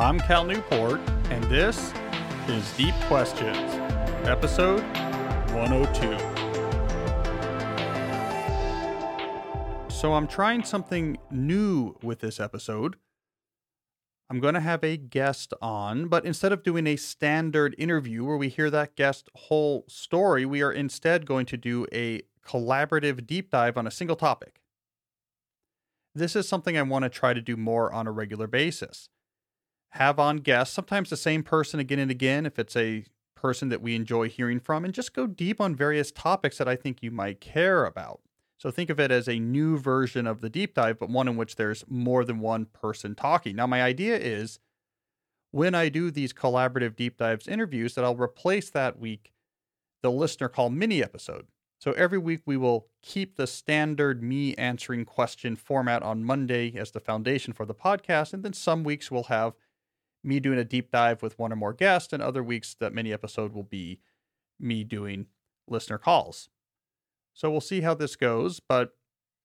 I'm Cal Newport, and this is Deep Questions, episode 102. So, I'm trying something new with this episode. I'm going to have a guest on, but instead of doing a standard interview where we hear that guest whole story, we are instead going to do a collaborative deep dive on a single topic. This is something I want to try to do more on a regular basis. Have on guests, sometimes the same person again and again, if it's a person that we enjoy hearing from, and just go deep on various topics that I think you might care about. So think of it as a new version of the deep dive, but one in which there's more than one person talking. Now, my idea is when I do these collaborative deep dives interviews, that I'll replace that week the listener call mini episode. So every week we will keep the standard me answering question format on Monday as the foundation for the podcast. And then some weeks we'll have me doing a deep dive with one or more guests, and other weeks that mini episode will be me doing listener calls. So we'll see how this goes. But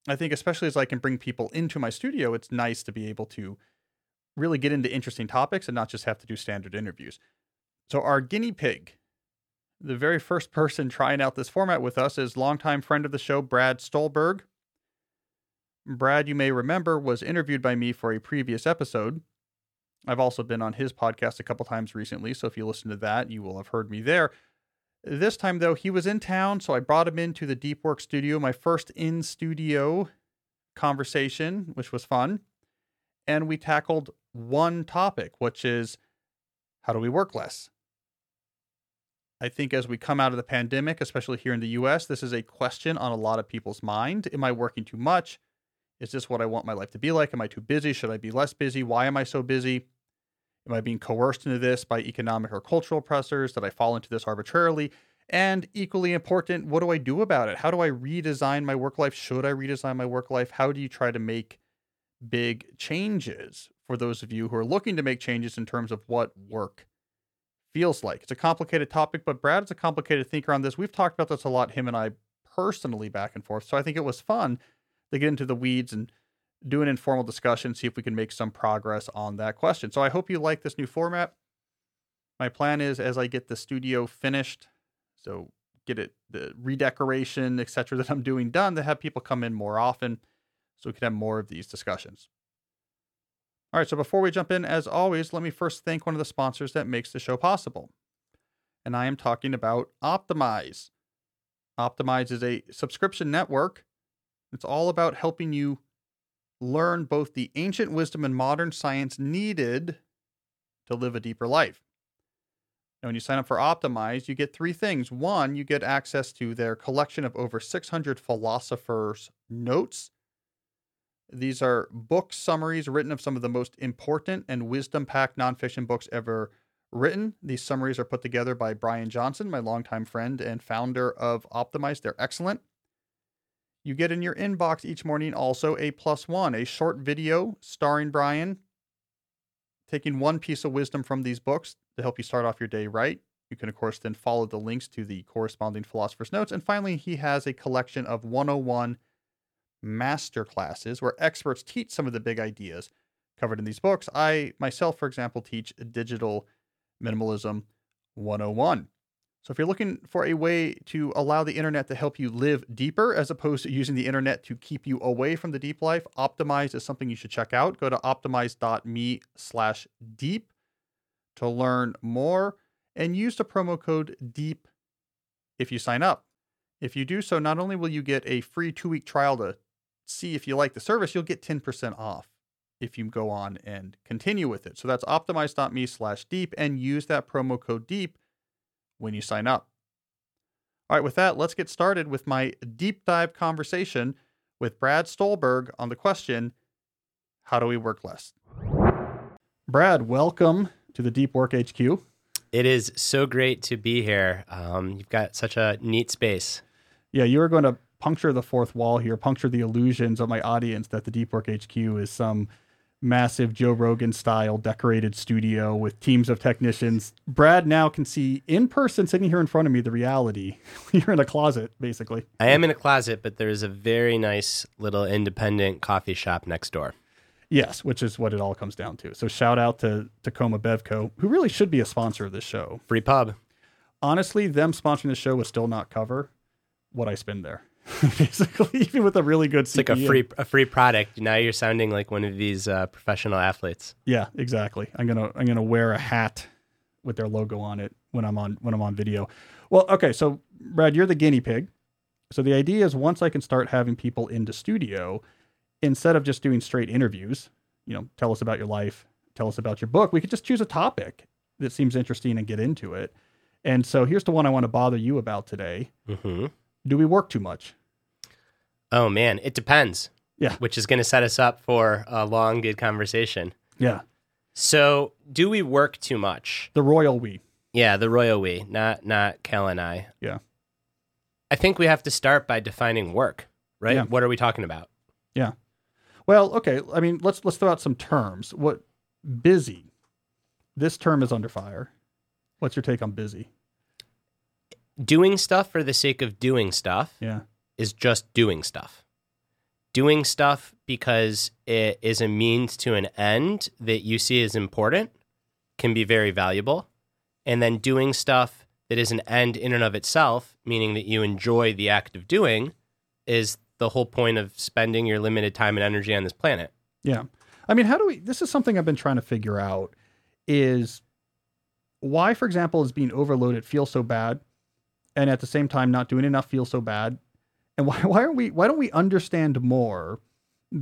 I think, especially as I can bring people into my studio, it's nice to be able to really get into interesting topics and not just have to do standard interviews. So, our guinea pig, the very first person trying out this format with us, is longtime friend of the show, Brad Stulberg. Brad, you may remember, was interviewed by me for a previous episode. I've also been on his podcast a couple times recently, so if you listen to that, you will have heard me there. This time, though, he was in town, so I brought him into the Deep Work studio, my first in studio conversation, which was fun. And we tackled one topic, which is how do we work less? I think as we come out of the pandemic, especially here in the US, this is a question on a lot of people's mind. Am I working too much? Is this what I want my life to be like? Am I too busy? Should I be less busy? Why am I so busy? Am I being coerced into this by economic or cultural pressures? Did I fall into this arbitrarily? And equally important, what do I do about it? How do I redesign my work life? Should I redesign my work life? How do you try to make big changes for those of you who are looking to make changes in terms of what work feels like? It's a complicated topic, but Brad is a complicated thinker on this. We've talked about this a lot, him and I personally back and forth. So I think it was fun to get into the weeds and do an informal discussion, see if we can make some progress on that question. So I hope you like this new format. My plan is as I get the studio finished, so get it the redecoration, etc., that I'm doing done, to have people come in more often so we can have more of these discussions. All right, so before we jump in, as always, let me first thank one of the sponsors that makes the show possible. And I am talking about Optimize. Optimize is a subscription network. It's all about helping you learn both the ancient wisdom and modern science needed to live a deeper life. Now, when you sign up for Optimize, you get three things. One, you get access to their collection of over 600 philosophers' notes. These are book summaries written of some of the most important and wisdom packed nonfiction books ever written. These summaries are put together by Brian Johnson, my longtime friend and founder of Optimize. They're excellent. You get in your inbox each morning also a plus one, a short video starring Brian, taking one piece of wisdom from these books to help you start off your day right. You can, of course, then follow the links to the corresponding philosopher's notes. And finally, he has a collection of 101 master classes where experts teach some of the big ideas covered in these books. I myself, for example, teach digital minimalism 101. So if you're looking for a way to allow the internet to help you live deeper as opposed to using the internet to keep you away from the deep life, Optimize is something you should check out. Go to optimize.me slash deep to learn more and use the promo code DEEP if you sign up. If you do so, not only will you get a free two week trial to see if you like the service, you'll get 10% off if you go on and continue with it. So that's optimize.me slash deep and use that promo code DEEP when you sign up. All right, with that, let's get started with my deep dive conversation with Brad Stulberg on the question How do we work less? Brad, welcome to the Deep Work HQ. It is so great to be here. Um, you've got such a neat space. Yeah, you are going to puncture the fourth wall here, puncture the illusions of my audience that the Deep Work HQ is some massive Joe Rogan style decorated studio with teams of technicians. Brad now can see in person sitting here in front of me the reality. You're in a closet, basically. I am in a closet, but there's a very nice little independent coffee shop next door. Yes, which is what it all comes down to. So shout out to Takoma Bevco, who really should be a sponsor of this show. Free pub. Honestly, them sponsoring the show would still not cover what I spend there. Basically, even with a really good It's like a free a free product. Now you're sounding like one of these uh, professional athletes. Yeah, exactly. I'm gonna I'm gonna wear a hat with their logo on it when I'm on when I'm on video. Well, okay, so Brad, you're the guinea pig. So the idea is once I can start having people into studio, instead of just doing straight interviews, you know, tell us about your life, tell us about your book, we could just choose a topic that seems interesting and get into it. And so here's the one I want to bother you about today. Mm-hmm. Do we work too much? Oh man, it depends. Yeah. Which is going to set us up for a long, good conversation. Yeah. So, do we work too much? The royal we. Yeah, the royal we, not not Cal and I. Yeah. I think we have to start by defining work, right? Yeah. What are we talking about? Yeah. Well, okay. I mean, let's let's throw out some terms. What busy? This term is under fire. What's your take on busy? Doing stuff for the sake of doing stuff Yeah. is just doing stuff. Doing stuff because it is a means to an end that you see as important can be very valuable. And then doing stuff that is an end in and of itself, meaning that you enjoy the act of doing, is the whole point of spending your limited time and energy on this planet. Yeah. I mean, how do we this is something I've been trying to figure out is why, for example, is being overloaded feel so bad and at the same time not doing enough feel so bad? And why why are we why don't we understand more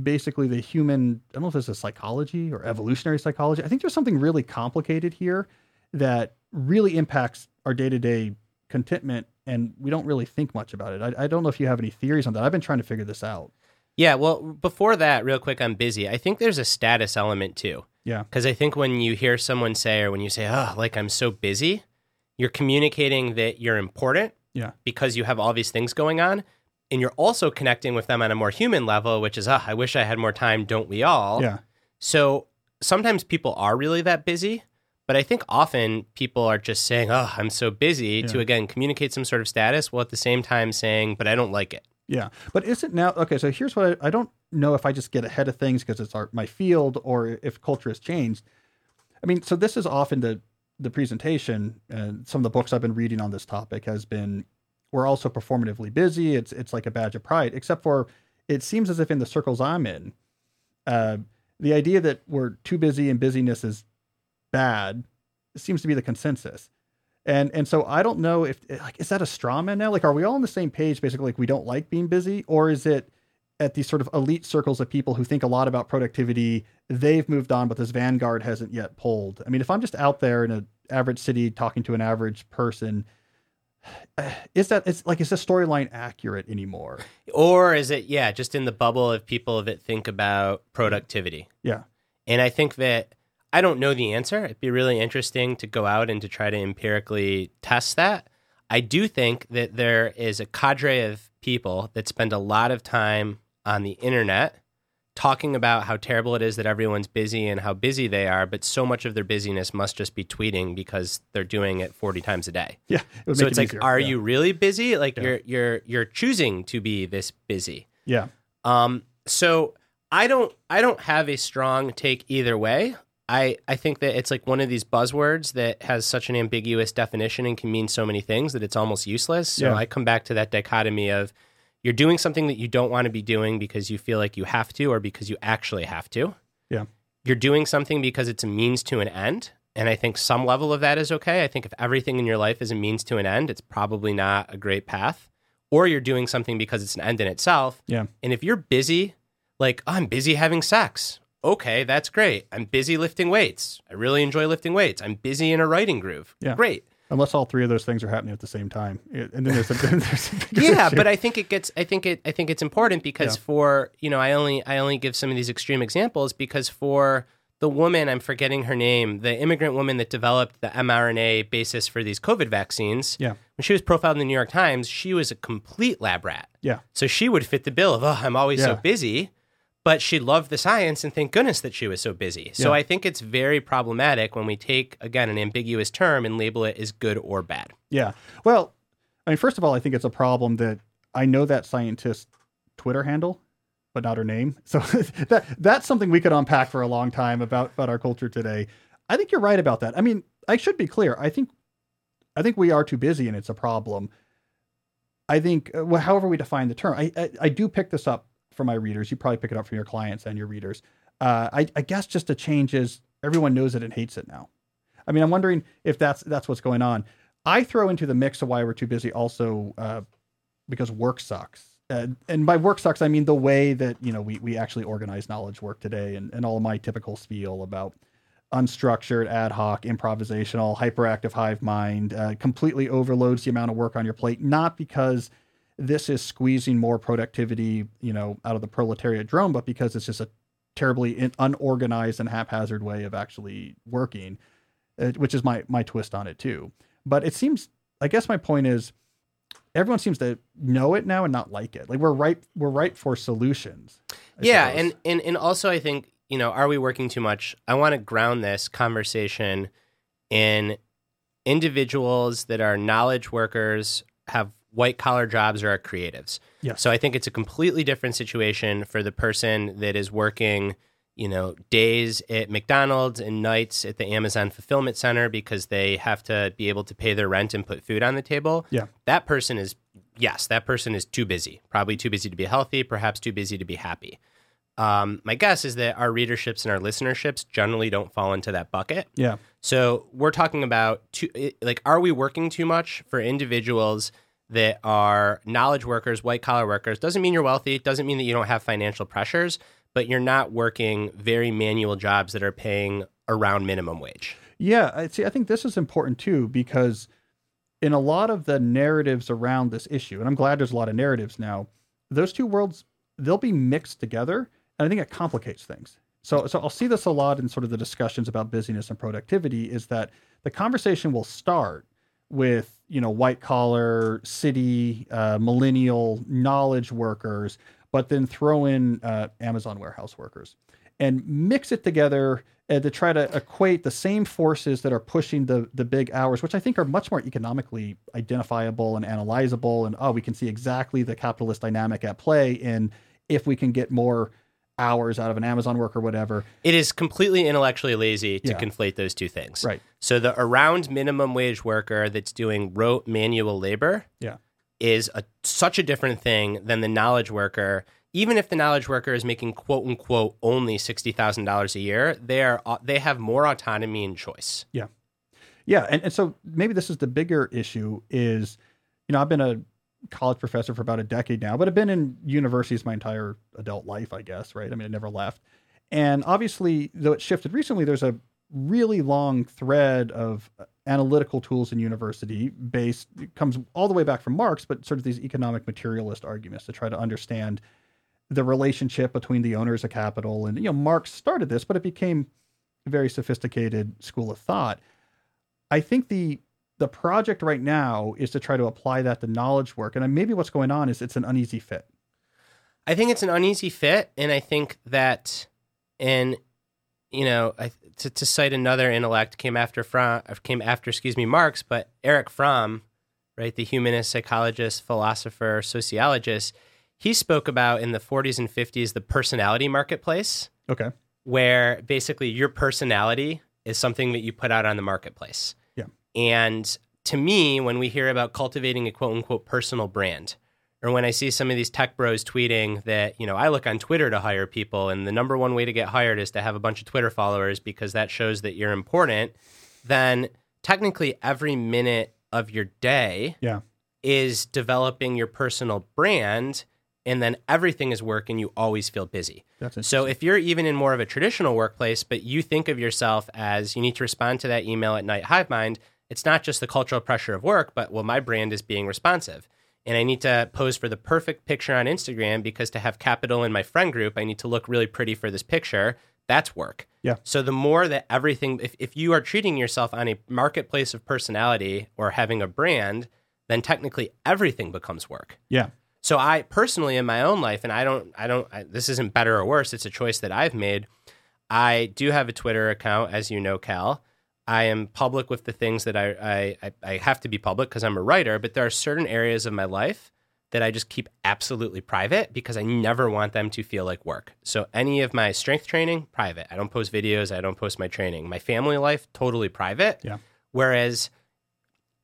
basically the human I don't know if this is psychology or evolutionary psychology. I think there's something really complicated here that really impacts our day-to-day contentment and we don't really think much about it. I, I don't know if you have any theories on that. I've been trying to figure this out. Yeah, well, before that, real quick, I'm busy. I think there's a status element too. Yeah. Because I think when you hear someone say, or when you say, oh, like I'm so busy, you're communicating that you're important Yeah. because you have all these things going on. And you're also connecting with them on a more human level, which is, oh, I wish I had more time, don't we all? Yeah. So sometimes people are really that busy, but I think often people are just saying, oh, I'm so busy to, again, communicate some sort of status while at the same time saying, but I don't like it. Yeah, but is it now? Okay, so here's what I, I don't know if I just get ahead of things because it's our, my field or if culture has changed. I mean, so this is often the the presentation and some of the books I've been reading on this topic has been we're also performatively busy. It's it's like a badge of pride, except for it seems as if in the circles I'm in, uh, the idea that we're too busy and busyness is bad seems to be the consensus. And and so I don't know if like is that a straw man now? Like, are we all on the same page? Basically, like we don't like being busy, or is it at these sort of elite circles of people who think a lot about productivity? They've moved on, but this vanguard hasn't yet pulled. I mean, if I'm just out there in an average city talking to an average person, is that it's like is this storyline accurate anymore? Or is it, yeah, just in the bubble of people that think about productivity? Yeah, And I think that I don't know the answer. It'd be really interesting to go out and to try to empirically test that. I do think that there is a cadre of people that spend a lot of time on the internet talking about how terrible it is that everyone's busy and how busy they are, but so much of their busyness must just be tweeting because they're doing it 40 times a day. yeah. It So it's it like, easier. are Yeah. you really busy? Like Yeah. you're you're you're choosing to be this busy. Yeah, Um, so I don't I don't have a strong take either way. I, I think that it's like one of these buzzwords that has such an ambiguous definition and can mean so many things that it's almost useless. So Yeah. I come back to that dichotomy of you're doing something that you don't want to be doing because you feel like you have to or because you actually have to. Yeah. You're doing something because it's a means to an end. And I think some level of that is okay. I think if everything in your life is a means to an end, it's probably not a great path. Or you're doing something because it's an end in itself. yeah, And if you're busy, like, oh, I'm busy having sex. Okay, that's great. I'm busy lifting weights. I really enjoy lifting weights. I'm busy in a writing groove. Yeah. Great. Unless all three of those things are happening at the same time, It- and then there's a, there's a Yeah, issue. but I think it gets I think it I think it's important because Yeah. for, you know, I only I only give some of these extreme examples because for the woman, I'm forgetting her name, the immigrant woman that developed the mRNA basis for these COVID vaccines. Yeah. When she was profiled in the New York Times, she was a complete lab rat. yeah, So she would fit the bill of, oh, I'm always so busy. But she loved the science and thank goodness that she was so busy. So Yeah. I think it's very problematic when we take, again, an ambiguous term and label it as good or bad. Yeah. Well, I mean, first of all, I think it's a problem that I know that scientist Twitter handle. but not her name. So that that's something we could unpack for a long time about about our culture today. I think you're right about that. I mean, I should be clear. I think I think we are too busy, and it's a problem. I think, uh, well, however we define the term, I, I, I do pick this up for my readers. You probably pick it up from your clients and your readers. Uh, I, I guess just a change is everyone knows it and hates it now. I mean, I'm wondering if that's that's what's going on. I throw into the mix of why we're too busy also uh, because work sucks. And by work sucks, I mean the way that you know we we actually organize knowledge work today, and, and all my typical spiel about unstructured, ad hoc, improvisational, hyperactive hive mind uh, completely overloads the amount of work on your plate. Not because this is squeezing more productivity, you know, out of the proletariat drone, but because it's just a terribly unorganized and haphazard way of actually working, uh, which is my my twist on it too. But it seems, I guess, my point is, everyone seems to know it now and not like it. Like we're ripe, we're ripe for solutions. I yeah, suppose. and, and and also I think you know, are we working too much? I want to ground this conversation in individuals that are knowledge workers, have white collar jobs, or are creatives. Yes. So I think it's a completely different situation for the person that is working, you know, days at McDonald's and nights at the Amazon fulfillment center because they have to be able to pay their rent and put food on the table. Yeah. That person is yes, that person is too busy. Probably too busy to be healthy, perhaps too busy to be happy. Um, my guess is that our readerships and our listenerships generally don't fall into that bucket. yeah, So we're talking about too, like, are we working too much for individuals that are knowledge workers, white collar workers? Doesn't mean you're wealthy. Doesn't mean that you don't have financial pressures, but you're not working very manual jobs that are paying around minimum wage. Yeah, I see. I think this is important too because in a lot of the narratives around this issue, and I'm glad there's a lot of narratives now. Those two worlds they'll be mixed together, and I think it complicates things. So, so I'll see this a lot in sort of the discussions about busyness and productivity. Is that the conversation will start with you know white collar, city, uh, millennial knowledge workers, but then throw in uh, Amazon warehouse workers and mix it together and to try to equate the same forces that are pushing the the big hours, which I think are much more economically identifiable and analyzable. And oh, we can see exactly the capitalist dynamic at play in if we can get more hours out of an Amazon worker, whatever. It is completely intellectually lazy to Yeah. conflate those two things. Right. So the around minimum wage worker that's doing rote manual labor Yeah. is a, such a different thing than the knowledge worker. Even if the knowledge worker is making quote unquote only sixty thousand dollars a year, they are uh, they have more autonomy and choice. Yeah, yeah, and, and so maybe this is the bigger issue is, you know, I've been a college professor for about a decade now, but I've been in universities my entire adult life, I guess, right? I mean, I never left. And obviously, though it shifted recently, there's a really long thread of uh, analytical tools in university based comes all the way back from Marx, but sort of these economic materialist arguments to try to understand the relationship between the owners of capital. And you know, Marx started this, but it became a very sophisticated school of thought. I think the the project right now is to try to apply that to knowledge work, and maybe what's going on is it's an uneasy fit. I think it's an uneasy fit, and I think that, and you know, I, to, to cite another intellect came after from came after, excuse me, Marx, but Erich Fromm, right, the humanist, psychologist, philosopher, sociologist, he spoke about in the 40s and 50s the personality marketplace, Okay. where basically your personality is something that you put out on the marketplace. And to me, when we hear about cultivating a quote unquote personal brand, or when I see some of these tech bros tweeting that, you know, I look on Twitter to hire people and the number one way to get hired is to have a bunch of Twitter followers because that shows that you're important, then technically every minute of your day Yeah. is developing your personal brand and then everything is work and you always feel busy. So if you're even in more of a traditional workplace, but you think of yourself as you need to respond to that email at night hive mind, it's not just the cultural pressure of work, but well, my brand is being responsive. And I need to pose for the perfect picture on Instagram because to have capital in my friend group, I need to look really pretty for this picture. That's work. Yeah. So the more that everything, if, if you are treating yourself on a marketplace of personality or having a brand, then technically everything becomes work. yeah. So I personally in my own life, and I don't, I don't, I, this isn't better or worse. It's a choice that I've made. I do have a Twitter account, as you know, Cal. I am public with the things that I, I, I- have to be public because I'm a writer, but there are certain areas of my life that I just keep absolutely private because I never want them to feel like work. So any of my strength training, private. I don't post videos, I don't post my training. My family life, totally private. Yeah. Whereas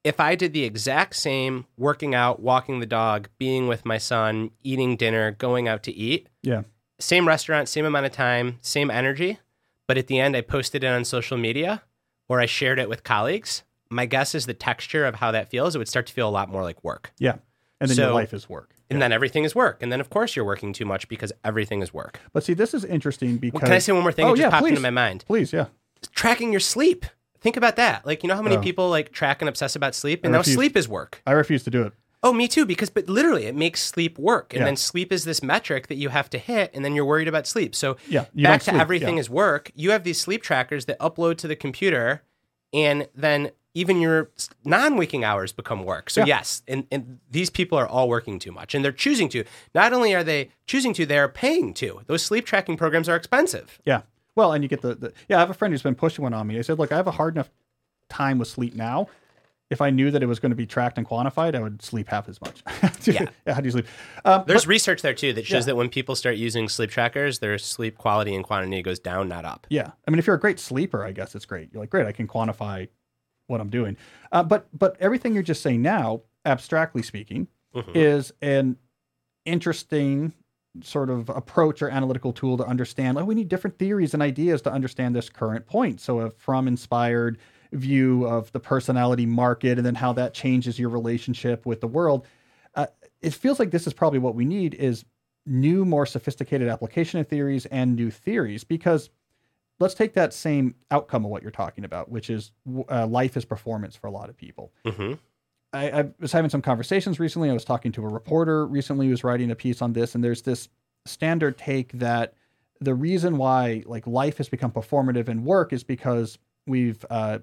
if I did the exact same working out, walking the dog, being with my son, eating dinner, going out to eat, Yeah. same restaurant, same amount of time, same energy, but at the end I posted it on social media or I shared it with colleagues, my guess is the texture of how that feels, it would start to feel a lot more like work. Yeah. And then your life is work. And then everything is work. And then, of course, you're working too much because everything is work. But see, this is interesting because. Well, can I say one more thing? Oh, it just yeah, popped please. into my mind. Please, yeah. Tracking your sleep. Think about that. Like, you know how many Oh. people like track and obsess about sleep? And now sleep is work. I refuse to do it. Oh, me too. Because, but literally, it makes sleep work. And Yeah. then sleep is this metric that you have to hit. And then you're worried about sleep. So, Yeah, back to sleep, everything yeah. is work. You have these sleep trackers that upload to the computer. And then even your non waking hours become work. So, Yeah. yes. And, and these people are all working too much. And they're choosing to. Not only are they choosing to, they're paying to. Those sleep tracking programs are expensive. Yeah. Well, and you get the, the yeah. I have a friend who's been pushing one on me. I said, look, I have a hard enough time with sleep now. If I knew that it was going to be tracked and quantified, I would sleep half as much. Yeah. How do you sleep? Um, There's research there too that shows Yeah. that when people start using sleep trackers, their sleep quality and quantity goes down, not up. Yeah, I mean, if you're a great sleeper, I guess it's great. You're like, great, I can quantify what I'm doing. Uh, but but everything you're just saying now, abstractly speaking, Mhm. is an interesting sort of approach or analytical tool to understand. Like, we need different theories and ideas to understand this current point. So, Fromm inspired view of the personality market, and then how that changes your relationship with the world. Uh, it feels like this is probably what we need is new, more sophisticated application of theories and new theories because let's take that same outcome of what you're talking about, which is uh, life is performance for a lot of people. hmm I, I was having some conversations recently. I was talking to a reporter recently who was writing a piece on this, and there's this standard take that the reason why like life has become performative in work is because we've uh,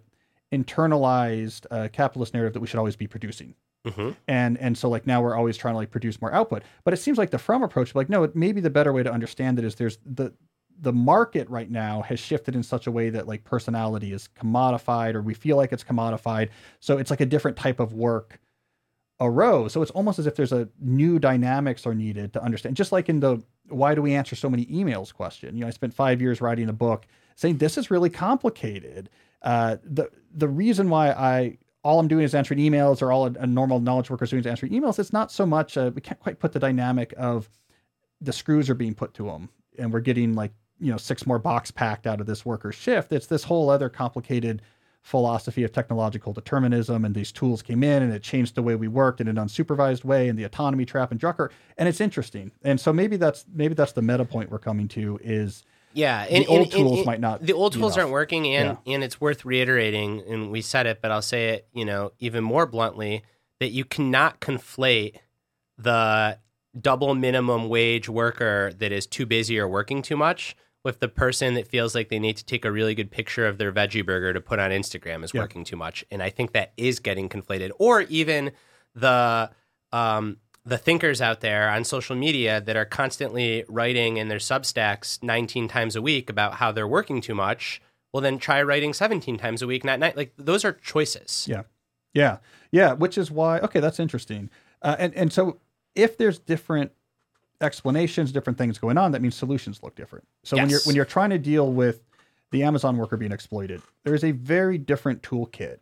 internalized a capitalist narrative that we should always be producing. Hmm and and so like now we're always trying to like produce more output. But it seems like the Fromm approach like no it maybe the better way to understand it is there's the the market right now has shifted in such a way that like personality is commodified or we feel like it's commodified. So it's like a different type of work arose. So it's almost as if there's a new dynamics are needed to understand. Just like in the why do we answer so many emails question. You know i spent five years writing a book saying this is really complicated uh, the the reason why i all I'm doing is answering emails, or all a, a normal knowledge worker is doing is answering emails. It's not so much. Uh, we can't quite put the dynamic of the screws are being put to them, and we're getting like you know six more box packed out of this worker shift. It's this whole other complicated philosophy of technological determinism, and these tools came in and it changed the way we worked in an unsupervised way, and the autonomy trap and Drucker, and it's interesting. And so maybe that's maybe that's the meta point we're coming to is Yeah, The old tools might not The old tools enough. aren't working, and and it's worth reiterating. And we said it, but I'll say it, you know, even more bluntly that you cannot conflate the double minimum wage worker that is too busy or working too much with the person that feels like they need to take a really good picture of their veggie burger to put on Instagram is Yeah. working too much. And I think that is getting conflated. Or even the um, the thinkers out there on social media that are constantly writing in their substacks 19 times a week about how they're working too much. Well, then try writing 17 times a week, not night. Like those are choices. Yeah. Yeah. Yeah. Which is why, okay, that's interesting. Uh, and, and so if there's different explanations, different things going on, that means solutions look different. So when you're, when you're trying to deal with the Amazon worker being exploited, there is a very different toolkit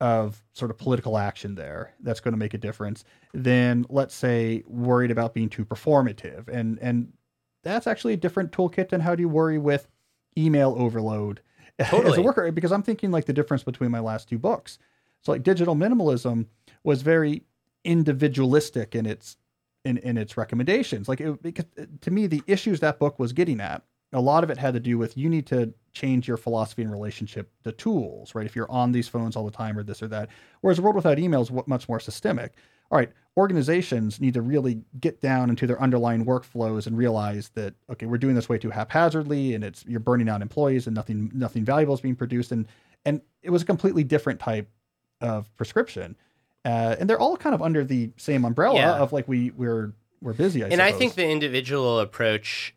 of sort of political action there that's going to make a difference than let's say worried about being too performative. And, and that's actually a different toolkit than how do you worry with email overload as a worker because I'm thinking like the difference between my last two books. So like digital minimalism was very individualistic in its in, in its recommendations. Like it, because to me, the issues that book was getting at, a lot of it had to do with you need to change your philosophy and relationship to tools, right? If you're on these phones all the time or this or that. Whereas a world without email is much more systemic. All right, organizations need to really get down into their underlying workflows and realize that okay, we're doing this way too haphazardly, and it's you're burning out employees, and nothing nothing valuable is being produced, and and it was a completely different type of prescription, uh, and they're all kind of under the same umbrella Yeah. of like we we're we're busy. I and I think the individual approach,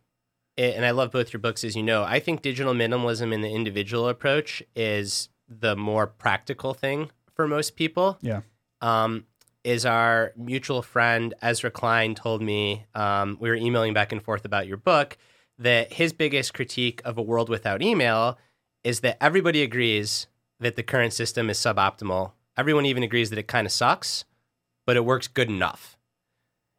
and I love both your books, as you know. I think digital minimalism and the individual approach is the more practical thing for most people. Yeah. Um, is our mutual friend Ezra Klein told me um, we were emailing back and forth about your book that his biggest critique of a world without email is that everybody agrees that the current system is suboptimal. Everyone even agrees that it kind of sucks, but it works good enough.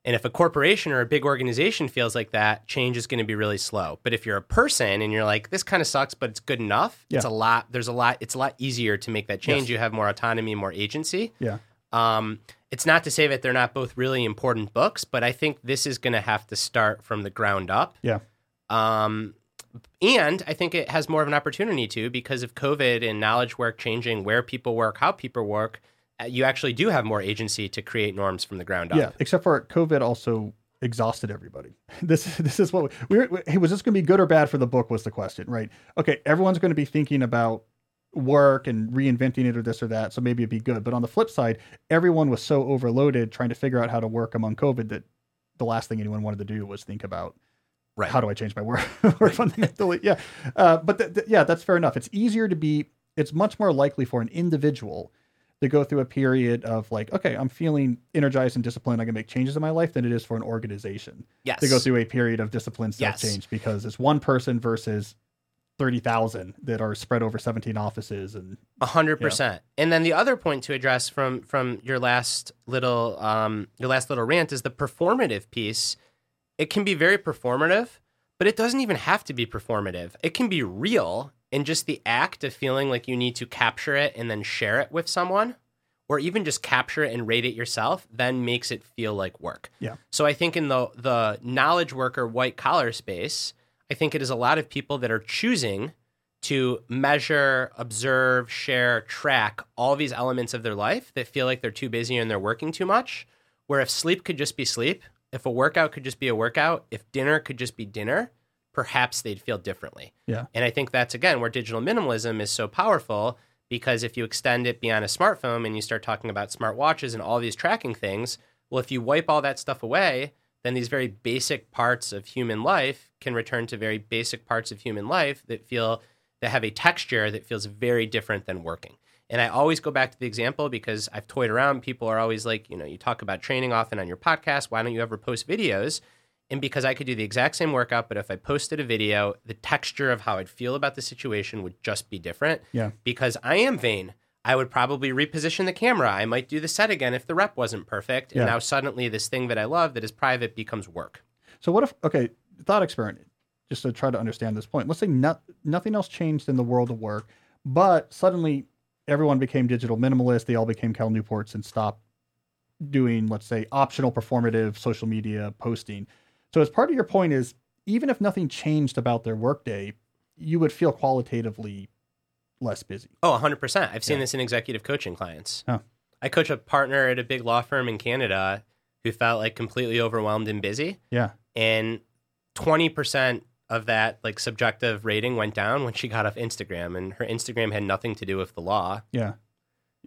And if a corporation or a big organization feels like that, change is going to be really slow. But if you're a person and you're like, this kind of sucks, but it's good enough, Yeah. it's a lot. There's a lot. It's a lot easier to make that change. Yes. You have more autonomy, more agency. Yeah. Um, it's not to say that they're not both really important books, but I think this is going to have to start from the ground up. Yeah. Um, and I think it has more of an opportunity to because of COVID and knowledge work changing where people work, how people work. Uh, You actually do have more agency to create norms from the ground up. Yeah, except for COVID also exhausted everybody. This this is what we, we were. Hey, was this going to be good or bad for the book? Was the question, right? Okay, everyone's going to be thinking about work and reinventing it or this or that, so maybe it'd be good. But on the flip side, everyone was so overloaded trying to figure out how to work among COVID that the last thing anyone wanted to do was think about Right. how do I change my work, work fundamentally. Yeah, uh, but th- th- yeah, that's fair enough. It's easier to be. It's much more likely for an individual to go through a period of like, okay, I'm feeling energized and disciplined. I can make changes in my life than it is for an organization Yes. to go through a period of discipline self Yes. change because it's one person versus thirty thousand that are spread over seventeen offices and A hundred percent. And then the other point to address from from your last little um your last little rant is the performative piece. It can be very performative, but it doesn't even have to be performative. It can be real in just the act of feeling like you need to capture it and then share it with someone, or even just capture it and rate it yourself, then makes it feel like work. Yeah. So I think in the the knowledge worker white collar space, I think it is a lot of people that are choosing to measure, observe, share, track all these elements of their life that feel like they're too busy and they're working too much. Where if sleep could just be sleep, if a workout could just be a workout, if dinner could just be dinner, perhaps they'd feel differently. Yeah. And I think that's again where digital minimalism is so powerful because if you extend it beyond a smartphone and you start talking about smart watches and all these tracking things, well, if you wipe all that stuff away, then these very basic parts of human life can return to very basic parts of human life that feel that have a texture that feels very different than working. And I always go back to the example because I've toyed around. People are always like, you know, you talk about training often on your podcast. Why don't you ever post videos? And because I could do the exact same workout, but if I posted a video, the texture of how I'd feel about the situation would just be different. Yeah. Because I am vain. I would probably reposition the camera. I might do the set again if the rep wasn't perfect. And Yeah. now suddenly this thing that I love that is private becomes work. So what if okay, thought experiment, just to try to understand this point. Let's say not, nothing else changed in the world of work, but suddenly everyone became digital minimalist. They all became Cal Newports and stopped doing, let's say, optional performative social media posting. So as part of your point is even if nothing changed about their workday, you would feel qualitatively less busy. Oh, 100%. I've seen Yeah. this in executive coaching clients. Huh. I coach a partner at a big law firm in Canada who felt like completely overwhelmed and busy. Yeah. And 20% of that like subjective rating went down when she got off Instagram and her Instagram had nothing to do with the law. Yeah.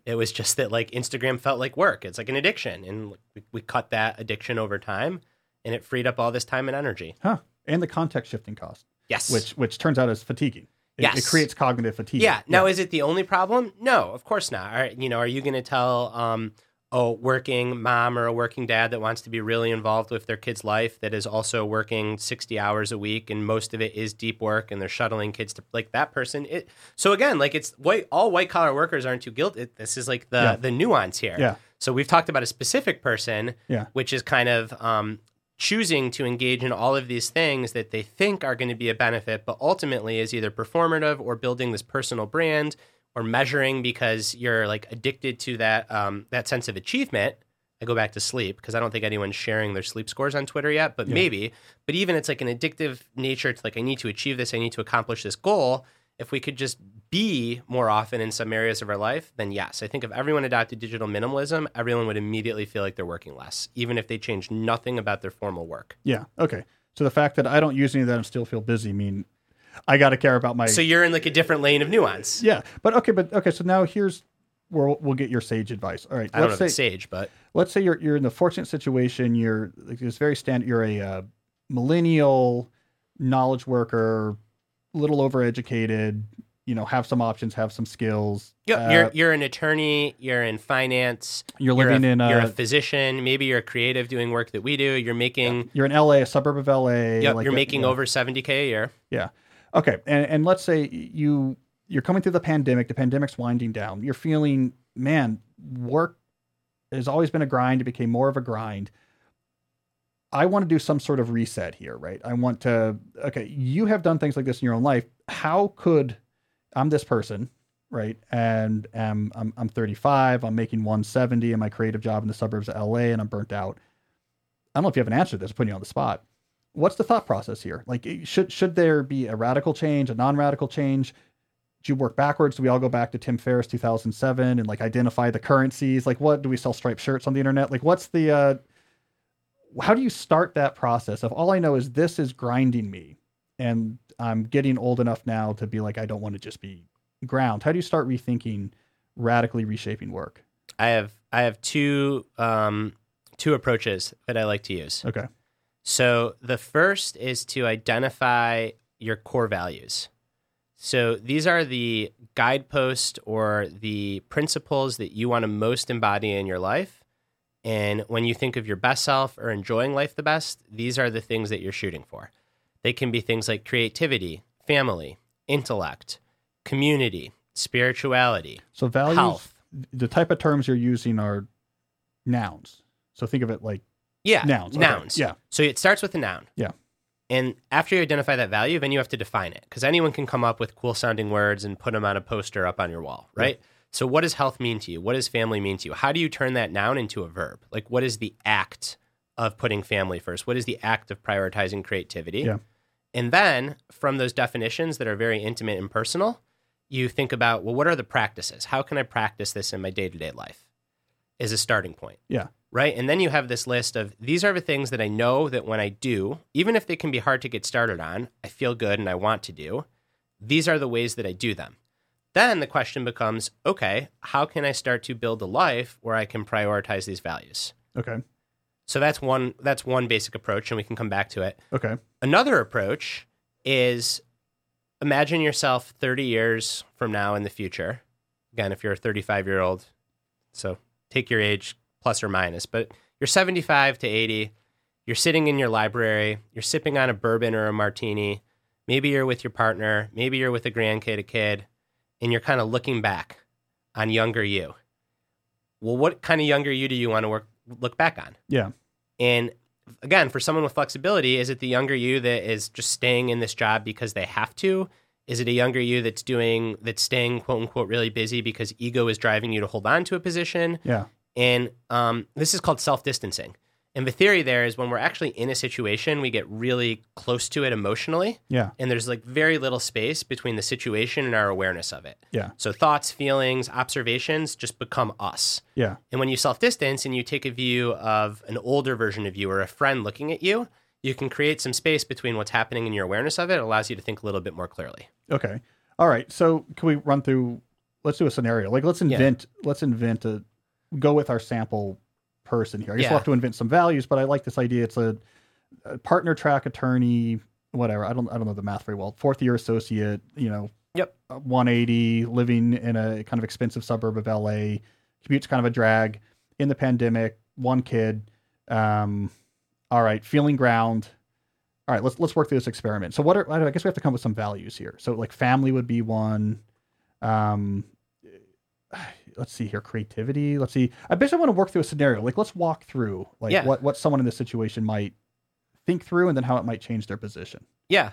It was just that like Instagram felt like work. It's like an addiction and we, we cut that addiction over time and it freed up all this time and energy. Huh. And the context shifting cost, Yes. which which turns out is fatiguing. It, it creates cognitive fatigue. Yeah. Now, is it the only problem? No, of course not. Are, you know, are you going to tell um, a working mom or a working dad that wants to be really involved with their kid's life that is also working 60 hours a week and most of it is deep work and they're shuttling kids to like that person? It, so again, like it's white, all white collar workers aren't too guilty. This is like the, Yeah. the nuance here. Yeah. So we've talked about a specific person, Yeah. which is kind of um, choosing to engage in all of these things that they think are going to be a benefit, but ultimately is either performative or building this personal brand or measuring because you're like addicted to that um, that sense of achievement. I go back to sleep because I don't think anyone's sharing their sleep scores on Twitter yet, but Yeah. maybe. But even it's like an addictive nature to like I need to achieve this, I need to accomplish this goal. If we could just be more often in some areas of our life, then yes, I think if everyone adopted digital minimalism, everyone would immediately feel like they're working less, even if they change nothing about their formal work. Yeah. Okay. So the fact that I don't use any of that and still feel busy mean I got to care about my. So you're in like a different lane of nuance. yeah. But okay. But okay. So now here's where we'll, we'll get your sage advice. All right. I don't know let's say sage, but let's say you're you're in the fortunate situation. You're like it's very standard. You're a uh, millennial knowledge worker, little overeducated, you know, have some options, have some skills. Yep, Uh, you're you're an attorney. You're in finance. you're You're living a, in a, you're a physician. Maybe you're a creative doing work that we do. You're making. you're in LA, a suburb of LA. Yep, like you're making yeah. over seventy k a year. Yeah. Okay. And and let's say you you're coming through the pandemic. The pandemic's winding down. You're feeling, man, work has always been a grind. It became more of a grind. I want to do some sort of reset here, right? I want to. Okay, you have done things like this in your own life. How could I'm this person, right? And um, I'm I'm 35. I'm making 170 in my creative job in the suburbs of LA, and I'm burnt out. I don't know if you have an answer to this. I'm Putting you on the spot what's the thought process here? Like, should should there be a radical change, a non-radical change? Do you work backwards? Do we all go back to Tim Ferriss 2007 and like identify the currencies? Like, what do we sell striped shirts on the internet? Like, what's the uh, how do you start that process of all I know is this is grinding me, and I'm getting old enough now to be like I don't want to just be ground. How do you start rethinking, radically reshaping work? I have I have two um, two approaches that I like to use. Okay, So the first is to identify your core values. So these are the guideposts or the principles that you want to most embody in your life. And when you think of your best self or enjoying life the best, these are the things that you're shooting for. They can be things like creativity, family, intellect, community, spirituality, so values. health. The type of terms you're using are nouns. So think of it like Yeah, nouns. Okay, nouns. Yeah. So it starts with a noun. Yeah. And after you identify that value, then you have to define it because anyone can come up with cool sounding words and put them on a poster up on your wall, right? So, what does health mean to you? What does family mean to you? How do you turn that noun into a verb? Like, what is the act of putting family first? What is the act of prioritizing creativity? Yeah. And then from those definitions that are very intimate and personal, you think about, well, what are the practices? How can I practice this in my day to day life? Is a starting point Yeah. right? And then you have this list of these are the things that I know that when I do, even if they can be hard to get started on, I feel good and I want to do. These are the ways that I do them. Then the question becomes okay, how can I start to build a life where I can prioritize these values? Okay. So that's one that's one basic approach and we can come back to it. Okay. Another approach is imagine yourself 30 years from now in the future. Again, if you're a 35 year old, so take your age plus or minus, but you're 75 to 80. You're sitting in your library, you're sipping on a bourbon or a martini. Maybe you're with your partner, maybe you're with a grandkid, a kid, and you're kind of looking back on younger you. Well, what kind of younger you do you want to work, look back on? Yeah. And again, for someone with flexibility, is it the younger you that is just staying in this job because they have to? Is it a younger you that's doing that's staying quote unquote really busy because ego is driving you to hold on to a position? Yeah. And um, this is called self distancing. And the theory there is when we're actually in a situation, we get really close to it emotionally, Yeah. and there's like very little space between the situation and our awareness of it. Yeah. So thoughts, feelings, observations just become us. Yeah. And when you self distance and you take a view of an older version of you or a friend looking at you, you can create some space between what's happening and your awareness of it. It allows you to think a little bit more clearly. Okay. All right. So can we run through? Let's do a scenario. Like let's invent. Let's invent a. Go with our sample person here. I guess Yeah. we'll have to invent some values, but I like this idea. It's a, a partner track attorney, whatever. I don't. I don't know the math very well. Fourth year associate. You know. Yep. uh, 180, living in a kind of expensive suburb of LA. Commute's kind of a drag. In the pandemic, one kid. Um, all right, feeling ground. All right, let's let's work through this experiment. So what are I guess we have to come up with some values here. So like family would be one. Um, let's see here, creativity. Let's see. I basically want to work through a scenario. Like let's walk through like Yeah. what what someone in this situation might think through, and then how it might change their position. Yeah.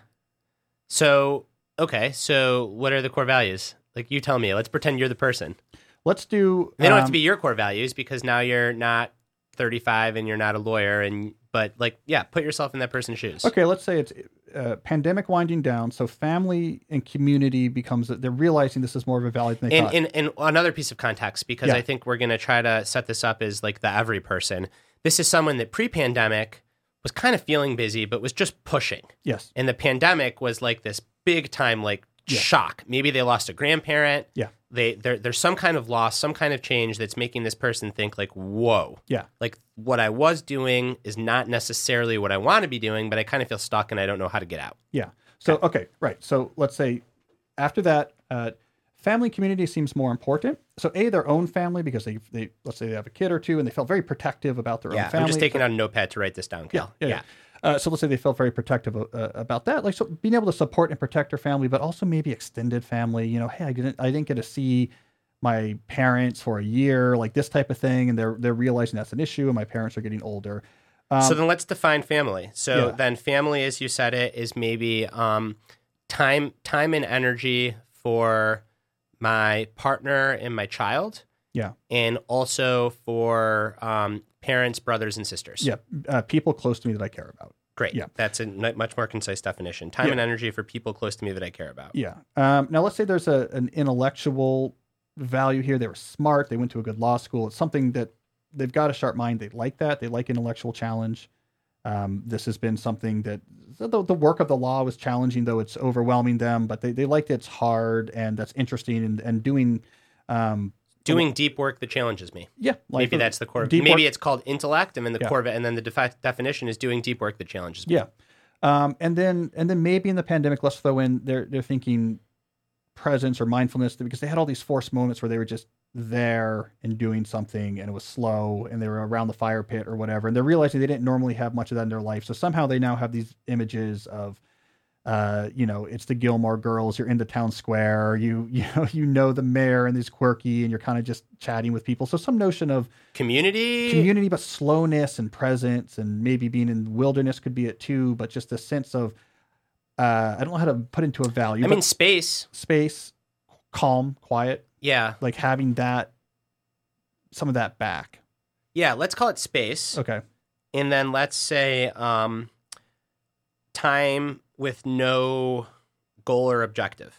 So, okay. So, what are the core values? Like, you tell me. Let's pretend you're the person. Let's do. They don't have um, to be your core values because now you're not 35 and you're not a lawyer. And, but like, yeah, put yourself in that person's shoes. Okay, let's say it's uh, pandemic winding down, so family and community becomes they're realizing this is more of a value than they and, thought. and and another piece of context because Yeah. I think we're going to try to set this up as like the every person. This is someone that pre-pandemic was kind of feeling busy but was just pushing. yes, And the pandemic was like this big time like Yeah. shock. Maybe they lost a grandparent. Yeah. They there there's some kind of loss, some kind of change that's making this person think like, "Whoa." yeah, Like what I was doing is not necessarily what I want to be doing, but I kind of feel stuck and I don't know how to get out. yeah. So okay, right. So let's say after that Uh, family community seems more important. So a their own family because they they let's say they have a kid or two and they felt very protective about their Yeah, own family. I'm just taking out a notepad to write this down, Yeah, Cal. yeah. yeah. Uh, so let's say they felt very protective uh, about that, like so being able to support and protect their family, but also maybe extended family. You know, hey, I didn't, I didn't get to see my parents for a year, like this type of thing, and they're they're realizing that's an issue, and my parents are getting older. Um, so then let's define family. So Yeah. then family, as you said it, is maybe um, time time and energy for my partner and my child. Yeah. And also for um, parents, brothers, and sisters. yeah, uh, people close to me that I care about. Great. Yeah. That's a much more concise definition. Time Yeah. and energy for people close to me that I care about. Yeah. Um, now let's say there's a an intellectual value here. They were smart. They went to a good law school. It's something that they've got a sharp mind. They like that. They like intellectual challenge. Um, this has been something that the, the work of the law was challenging, though it's overwhelming them. But they, they liked it's hard and that's interesting and, and doing. Um, Doing deep work that challenges me. yeah, like Maybe that's the core. deep Maybe work- it's called intellect, and then the Yeah. core of it, and then the defi- definition is doing deep work that challenges me. Yeah. Um, and then and then maybe in the pandemic, let's throw in they're they're thinking presence or mindfulness because they had all these forced moments where they were just there and doing something and it was slow and they were around the fire pit or whatever and they're realizing they didn't normally have much of that in their life so somehow they now have these images of uh you know it's the gilmore girls you're in the town square you you know you know the mayor and he's quirky and you're kind of just chatting with people so some notion of Community. community, but slowness and presence, and maybe being in the wilderness could be it too. But just a sense of, uh, I don't know how to put into a value. I mean, space. space, calm, quiet, Yeah. like having that, some of that back. Yeah. Let's call it space. Okay. and then let's say um, time with no goal or objective.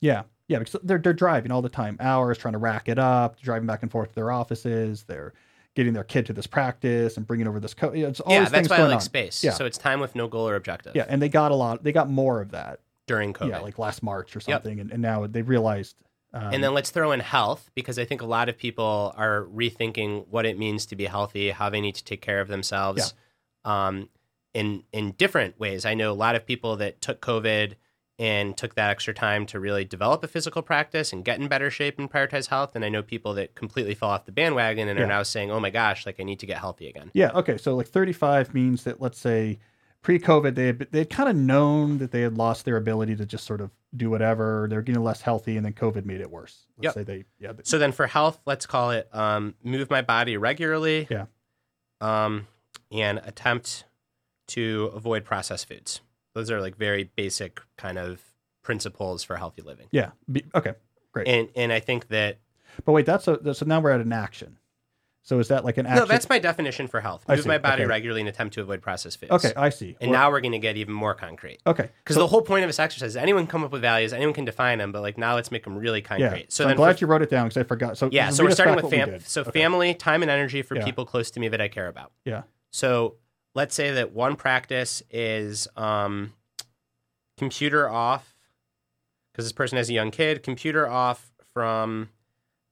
Yeah. Yeah. Because they're they're driving all the time, hours trying to rack it up, driving back and forth to their offices. They're getting their kid to this practice and bringing over this code. it's all yeah, that's why I like on. space. Yeah. So it's time with no goal or objective. Yeah, and they got a lot. They got more of that. During COVID. Yeah, like last March or Yep. something, and, and now they realized. Um, and then let's throw in health because I think a lot of people are rethinking what it means to be healthy, how they need to take care of themselves, Yeah. um, in in different ways. I know a lot of people that took COVID and took that extra time to really develop a physical practice and get in better shape and prioritize health. And I know people that completely fell off the bandwagon and Yeah. are now saying, "Oh my gosh, like I need to get healthy again." Yeah. Okay. So like 35 means that let's say pre-COVID they had, they kind of known that they had lost their ability to just sort of do whatever. They're getting less healthy, and then COVID made it worse. Let's Yep. say they yeah. they- So then for health, let's call it um, move my body regularly. Yeah. Um, and attempt to avoid processed foods. Those are like very basic kind of principles for healthy living. yeah. Be, okay. Great. And and I think that but wait, that's a so now we're at an action. So is that like an action? no, that's my definition for health. Move my body Okay. regularly and attempt to avoid processed foods. okay. I see. And Or- now we're going to get even more concrete. okay. Because the whole point of this exercise is anyone can come up with values, anyone can define them, but like now let's make them really yeah. concrete. So, So, I'm glad for- you wrote it down because I forgot. So Yeah, so we're starting with what we fam- so Okay. family, time and energy for Yeah. people close to me that I care about. Yeah. So let's say that one practice is um, computer off because this person has a young kid. Computer off from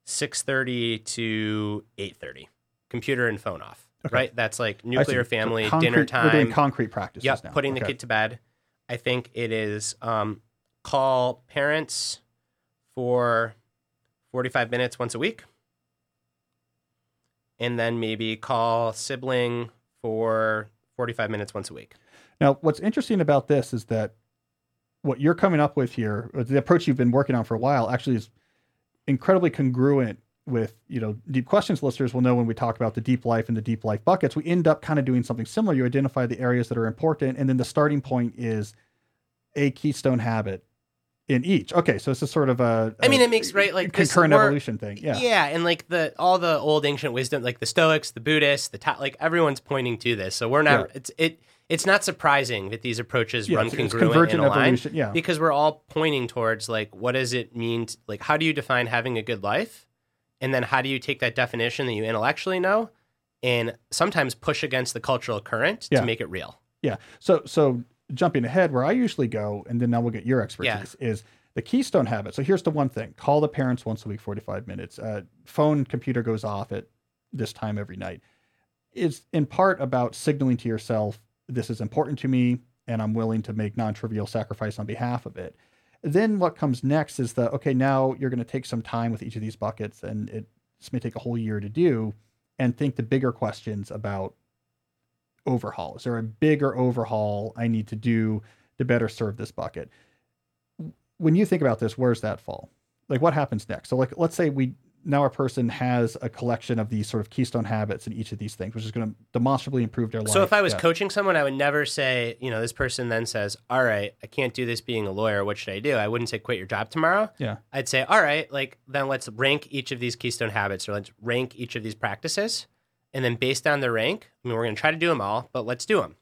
six thirty to eight thirty. Computer and phone off. Okay. Right. That's like nuclear So family concrete- dinner We're doing time. concrete practices Yep. now. Putting the kid to bed. I think it is um, call parents for forty five minutes once a week and then maybe call sibling for 45 minutes once a week. Now, what's interesting about this is that what you're coming up with here, uh, the approach you've been working on for a while, actually is incredibly congruent with, you know, deep questions listeners will know when we talk about the deep life and the deep life buckets, we end up kind of doing something similar. You identify the areas that are important, and then the starting point is a keystone habit in each. Okay, so it's a sort of a, I mean, it makes- right, like, concurrent evolution thing. Yeah. Yeah, and like the all the old ancient wisdom, like the Stoics, the Buddhists, the Ta- like everyone's pointing to this. So we're not. Yeah. It's it. It's not surprising that these approaches Yeah, run it's- it's congruent convergent and aligned yeah. because we're all pointing towards like what does it mean? To, like how do you define having a good life, and then how do you take that definition that you intellectually know, and sometimes push against the cultural current Yeah. to make it real. Yeah. So so jumping ahead, where I usually go, and then now we'll get your expertise is the keystone habit. So here's the one thing: call the parents once a week, 45 minutes. Uh, phone, computer goes off at this time every night. It's in part about signaling to yourself, this is important to me, and I'm willing to make non-trivial sacrifice on behalf of it. Then what comes next is the okay, now you're going to take some time with each of these buckets, and it this may take a whole year to do, and think the bigger questions about overhaul. Is there a bigger overhaul I need to do to better serve this bucket? When you think about this, where's that fall? Like what happens next? So like let's say we now a person has a collection of these sort of keystone habits in each of these things, which is going to demonstrably improve their life. So if I was Yeah. coaching someone, I would never say, you know, this person then says, "All right, I can't do this being a lawyer. What should I do?" I wouldn't say quit your job tomorrow. yeah, I'd say, "All right, like then let's rank each of these keystone habits or let's rank each of these practices." And then based on the rank, I mean, we're going to try to do them all, but let's do them.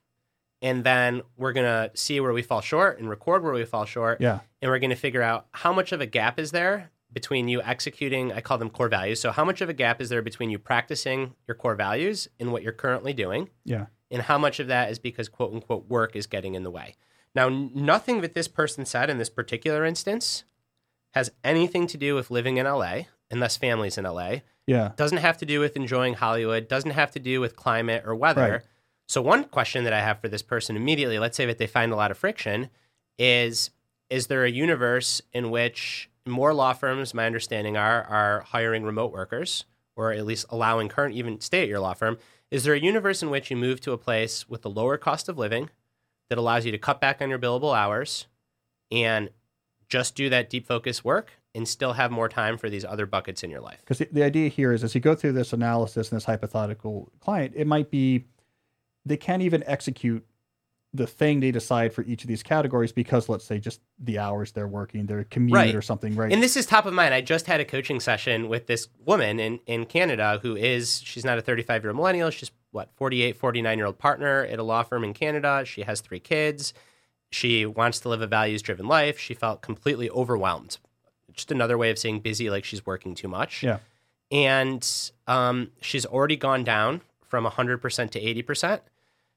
And then we're going to see where we fall short and record where we fall short. yeah, and we're going to figure out how much of a gap is there between you executing i call them core values. So how much of a gap is there between you practicing your core values and what you're currently doing? Yeah, and how much of that is because quote unquote work is getting in the way? Now nothing that this person said in this particular instance has anything to do with living in la and thus families in la yeah, doesn't have to do with enjoying hollywood doesn't have to do with climate or weather. Right. so one question that i have for this person immediately let's say that they find a lot of friction is is there a universe in which more law firms my understanding are are hiring remote workers or at least allowing current even stay at your law firm? Is there a universe in which you move to a place with a lower cost of living that allows you to cut back on your billable hours and just do that deep focus work and still have more time for these other buckets in your life because the, the idea here is as you go through this analysis and this hypothetical client, it might be they can't even execute the thing they decide for each of these categories because let's say just the hours they're working, their commute Right. or something, right? And this is top of mind. I just had a coaching session with this woman in, in Canada who is, she's not a 35 year old millennial. She's what, 48, 49 year old partner at a law firm in Canada. She has three kids. She wants to live a values driven life. She felt completely overwhelmed. Just another way of saying busy, like she's working too much. yeah, And um, she's already gone down from 100% to 80%.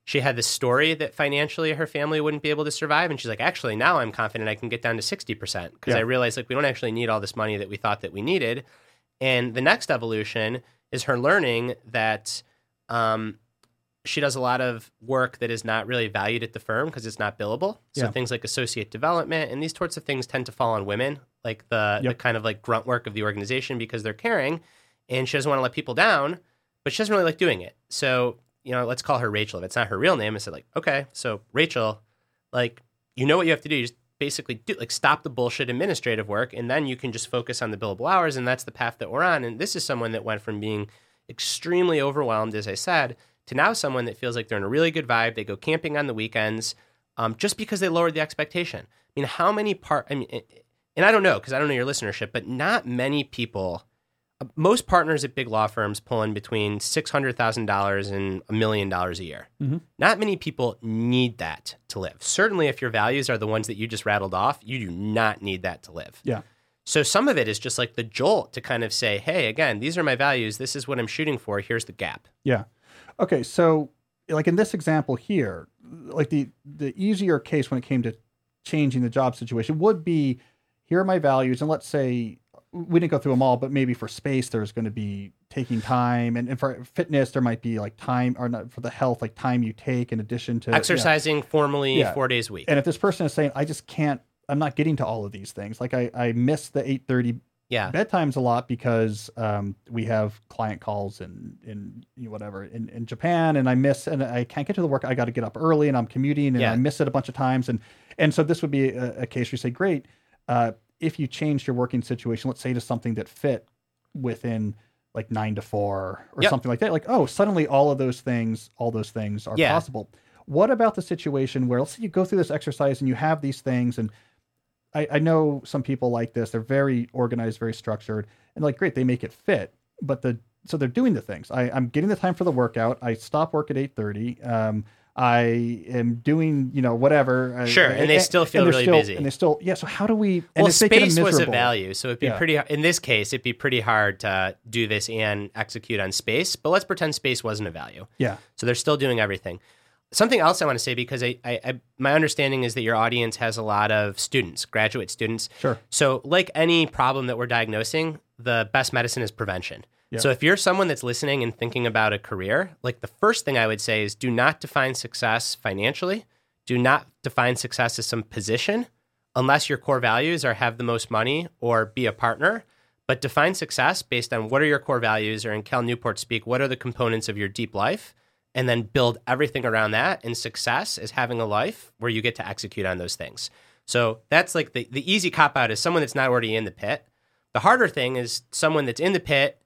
She had this story that financially her family wouldn't be able to survive. And she's like, actually, now I'm confident I can get down to 60% because Yeah. I realized like we don't actually need all this money that we thought that we needed. And the next evolution is her learning that um, she does a lot of work that is not really valued at the firm because it's not billable. So Yeah. things like associate development and these sorts of things tend to fall on women, like the, the kind of like grunt work of the organization because they're caring and she doesn't want to let people down, but she doesn't really like doing it. So, you know, let's call her Rachel. If it's not her real name, I said like, okay, so Rachel, like, you know what you have to do. You just basically do like stop the bullshit administrative work, and then you can just focus on the billable hours, and that's the path that we're on. And this is someone that went from being extremely overwhelmed, as I said, to now someone that feels like they're in a really good vibe. They go camping on the weekends, um, just because they lowered the expectation. I mean, how many part? I mean, and I don't know because I don't know your listenership, but not many people most partners at big law firms pull in between six hundred thousand dollars and a million dollars a year. Mhm. Not many people need that to live. Certainly, if your values are the ones that you just rattled off, you do not need that to live. Yeah. So some of it is just like the jolt to kind of say, "Hey, again, these are my values. This is what I'm shooting for. Here's the gap." Yeah. Okay. So, like in this example here, like the the easier case when it came to changing the job situation would be here are my values, and let's say we didn't go through them all, but maybe for space there's going to be taking time, and, and for fitness there might be like time or not for the health like time you take in addition to. Exercising formally Yeah. four days a week. And if this person is saying I just can't, I'm not getting to all of these things. Like I I miss the eight thirty yeah. bedtimes a lot because um, we have client calls and in you know, whatever in, in Japan, and I miss and I can't get to the work. I got to get up early, and I'm commuting, and Yeah. I miss it a bunch of times, and and so this would be a, a case where you say, great, uh, if you changed your working situation, let's say to something that fit within like nine to four or Yep. something like that, like oh, suddenly all of those things, all those things are Yeah. possible. What about the situation where let's say you go through this exercise and you have these things and I, I know some people like this. They're very organized, very structured, and like great, they make it fit. But the so they're doing the things. I, I'm getting the time for the workout. I stop work at eight thirty. Um, I am doing you know whatever. I- Sure, and they still feel really still- busy. And they still yeah. So how do we? And well, space was a value, so it'd be Yeah. pretty. In this case, it'd be pretty hard to do this and execute on space. But let's pretend space wasn't a value. Yeah, So they're still doing everything. Something else I want to say because I, I, I my understanding is that your audience has a lot of students, graduate students. sure. So, like any problem that we're diagnosing, the best medicine is prevention. So, if you're someone that's listening and thinking about a career, like the first thing I would say is do not define success financially. Do not define success as some position unless your core values are have the most money or be a partner. But define success based on what are your core values, or in Cal Newport speak, what are the components of your deep life, and then build everything around that. And success is having a life where you get to execute on those things. So that's like the, the easy cop out is someone that's not already in the pit. The harder thing is someone that's in the pit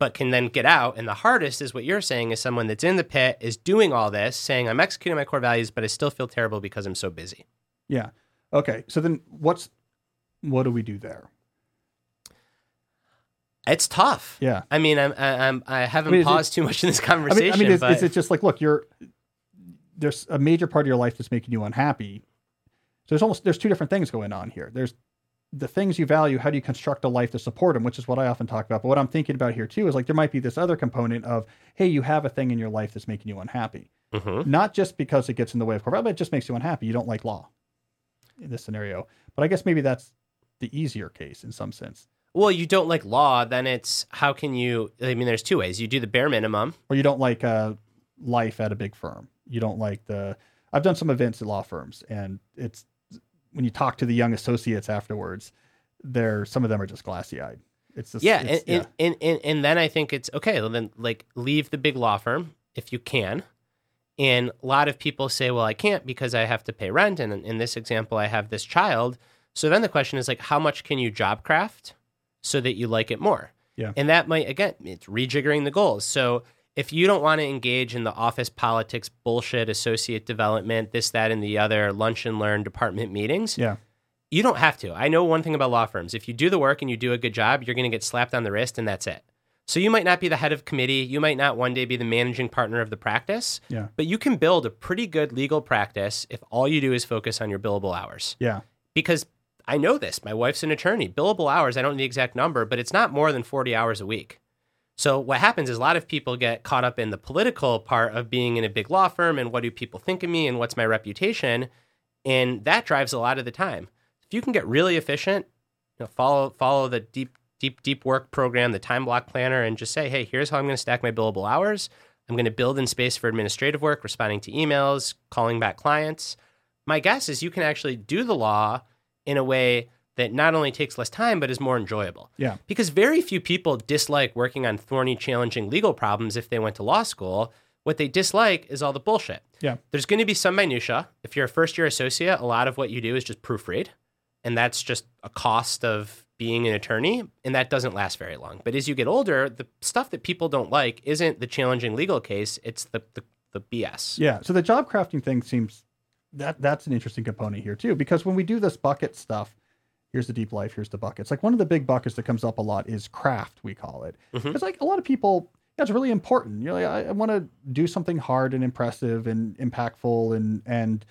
but can then get out. And the hardest is what you're saying is someone that's in the pit is doing all this, saying I'm executing my core values, but I still feel terrible because I'm so busy. Yeah. Okay. So then what's what do we do there? It's tough. Yeah. I mean, I'm, I'm I haven't I mean, paused too much in this I mean, conversation. I mean, is, but is it just like, look, you're there's a major part of your life that's making you unhappy. So there's almost there's two different things going on here. There's the things you value. How do you construct a life to support them? Which is what I often talk about. But what I'm thinking about here too is like there might be this other component of hey, you have a thing in your life that's making you unhappy. Mhm. Not just because it gets in the way of corporate, but it just makes you unhappy. You don't like law in this scenario. But I guess maybe that's the easier case in some sense. well, you don't like law, then it's how can you? I mean, there's two ways. You do the bare minimum. or you don't like uh, life at a big firm. You don't like the. I've done some events at law firms, and it's when you talk to the young associates afterwards, they're some of them are just glassy eyed. It's just Yeah, it's- and, and, and and then I think it's okay. Well, then like leave the big law firm if you can. And a lot of people say, "Well, I can't because I have to pay rent." And in, in this example, I have this child. So then the question is like, how much can you job craft so that you like it more? Yeah. And that might again, it's rejiggering the goals. So if you don't want to engage in the office politics bullshit, associate development, this, that, and the other, lunch and learn department meetings, yeah, you don't have to. I know one thing about law firms. If you do the work and you do a good job, you're going to get slapped on the wrist and that's it. So you might not be the head of committee, you might not one day be the managing partner of the practice, yeah, but you can build a pretty good legal practice if all you do is focus on your billable hours. yeah, Because I know this, my wife's an attorney. Billable hours, I don't know the exact number, but it's not more than 40 hours a week. So what happens is a lot of people get caught up in the political part of being in a big law firm and what do people think of me and what's my reputation, and that drives a lot of the time. If you can get really efficient, you know, follow follow the deep deep deep work program, the time block planner, and just say, hey, here's how I'm going to stack my billable hours. I'm going to build in space for administrative work, responding to emails, calling back clients. My guess is you can actually do the law in a way that not only takes less time but is more enjoyable. yeah, Because very few people dislike working on thorny, challenging legal problems if they went to law school. What they dislike is all the bullshit. yeah, There's going to be some minutia. If you're a first year associate, a lot of what you do is just proofread, and that's just a cost of being an attorney, and that doesn't last very long. But as you get older, the stuff that people don't like isn't the challenging legal case; it's the the, the BS. yeah. So the job crafting thing seems that that's an interesting component here too, because when we do this bucket stuff, here's the deep life, here's the buckets. Like one of the big buckets that comes up a lot is craft, we call it. It's like a lot of people, that's really important. You're like, I, I want to do something hard and impressive and impactful and and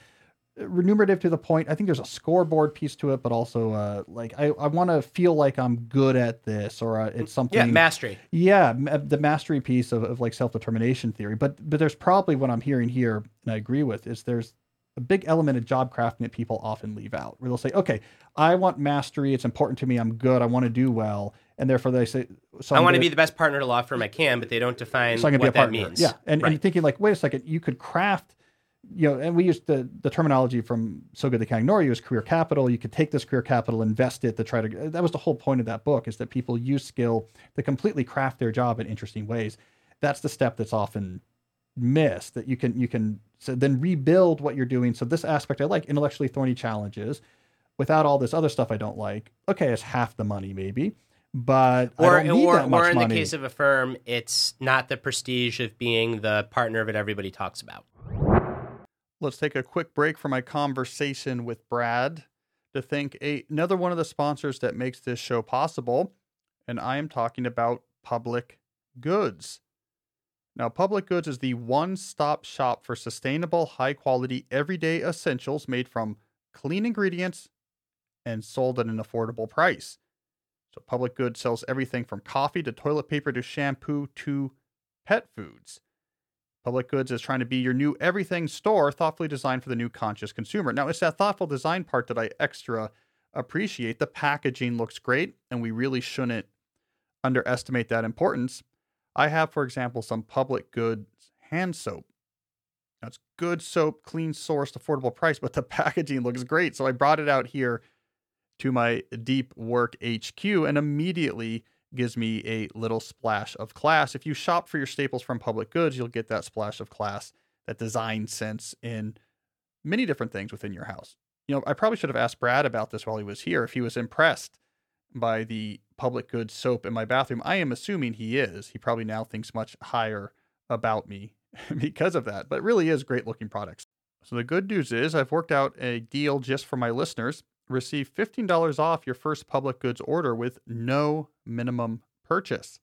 remunerative to the point. I think there's a scoreboard piece to it, but also uh, like I, I want to feel like I'm good at this or uh, it's something. Yeah, mastery. Yeah, ma- the mastery piece of, of like self determination theory. But but there's probably what I'm hearing here, and I agree with, is there's a big element of job crafting that people often leave out, where they'll say, "Okay, I want mastery. It's important to me. I'm good. I want to do well," and therefore they say, "So I want to be the best partner to law firm I can, but they don't define so what that partner." means. Yeah, and, and Right. you're thinking like, wait a second, you could craft. You know, and we use the the terminology from So Good They Can't Ignore You as career capital. You could take this career capital, invest it to try to. That was the whole point of that book is that people use skill to completely craft their job in interesting ways. That's the step that's often missed. That you can you can so then rebuild what you're doing. So this aspect I like intellectually thorny challenges, without all this other stuff I don't like. Okay, it's half the money maybe, but or I don't need or, that much or in money. the case of a firm, it's not the prestige of being the partner that everybody talks about. Let's take a quick break from my conversation with Brad to thank a, another one of the sponsors that makes this show possible. And I am talking about Public Goods. Now, Public Goods is the one stop shop for sustainable, high quality, everyday essentials made from clean ingredients and sold at an affordable price. So, Public Goods sells everything from coffee to toilet paper to shampoo to pet foods. Public Goods is trying to be your new everything store, thoughtfully designed for the new conscious consumer. Now, it's that thoughtful design part that I extra appreciate. The packaging looks great, and we really shouldn't underestimate that importance. I have, for example, some Public Goods hand soap. It's good soap, clean sourced, affordable price, but the packaging looks great. So I brought it out here to my Deep Work HQ and immediately gives me a little splash of class. If you shop for your staples from Public Goods, you'll get that splash of class, that design sense in many different things within your house. You know, I probably should have asked Brad about this while he was here if he was impressed by the public goods soap in my bathroom. I am assuming he is. He probably now thinks much higher about me because of that, but really is great looking products. So the good news is I've worked out a deal just for my listeners. Receive $15 off your first public goods order with no minimum purchase.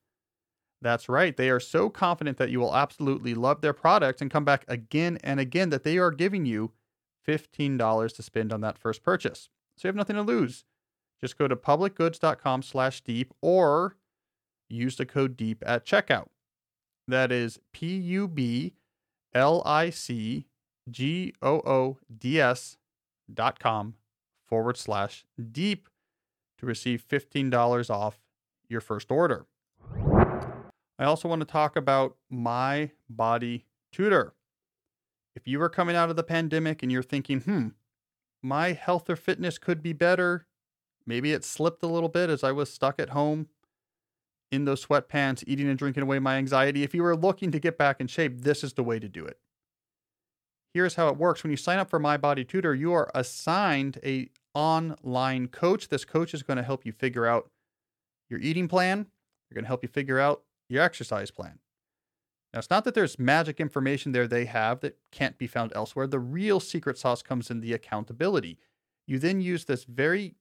That's right. They are so confident that you will absolutely love their product and come back again and again that they are giving you $15 to spend on that first purchase. So you have nothing to lose. Just go to publicgoods.com slash deep or use the code deep at checkout. That is P U B L I C G O O D S dot com forward slash deep to receive $15 off your first order. I also want to talk about my body tutor. If you are coming out of the pandemic and you're thinking, hmm, my health or fitness could be better, maybe it slipped a little bit as I was stuck at home in those sweatpants, eating and drinking away my anxiety. If you are looking to get back in shape, this is the way to do it. Here's how it works. When you sign up for My Body Tutor, you are assigned a online coach. This coach is going to help you figure out your eating plan. They're going to help you figure out your exercise plan. Now, it's not that there's magic information there they have that can't be found elsewhere. The real secret sauce comes in the accountability. You then use this very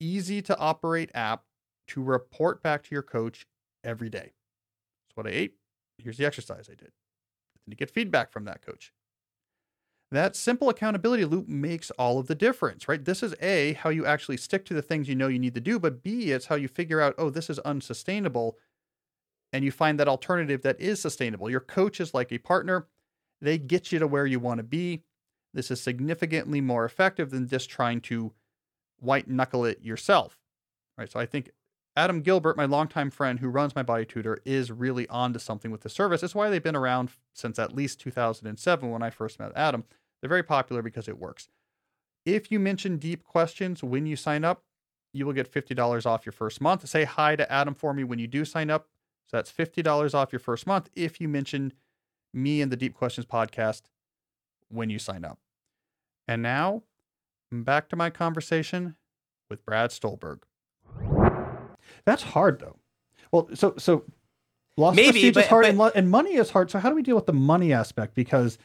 easy to operate app to report back to your coach every day. That's what I ate. Here's the exercise I did. And to get feedback from that coach. That simple accountability loop makes all of the difference, right? This is A, how you actually stick to the things you know you need to do, but B, it's how you figure out, oh, this is unsustainable. And you find that alternative that is sustainable. Your coach is like a partner, they get you to where you want to be. This is significantly more effective than just trying to white knuckle it yourself, right? So I think Adam Gilbert, my longtime friend who runs my body tutor, is really onto something with the service. It's why they've been around since at least 2007 when I first met Adam. They're very popular because it works. If you mention deep questions when you sign up, you will get $50 off your first month. Say hi to Adam for me when you do sign up. So that's $50 off your first month if you mention me and the Deep Questions podcast when you sign up. And now, back to my conversation with Brad Stulberg. That's hard though. Well, so so loss Maybe, prestige but- is hard but- and, lo- and money is hard. So how do we deal with the money aspect? Because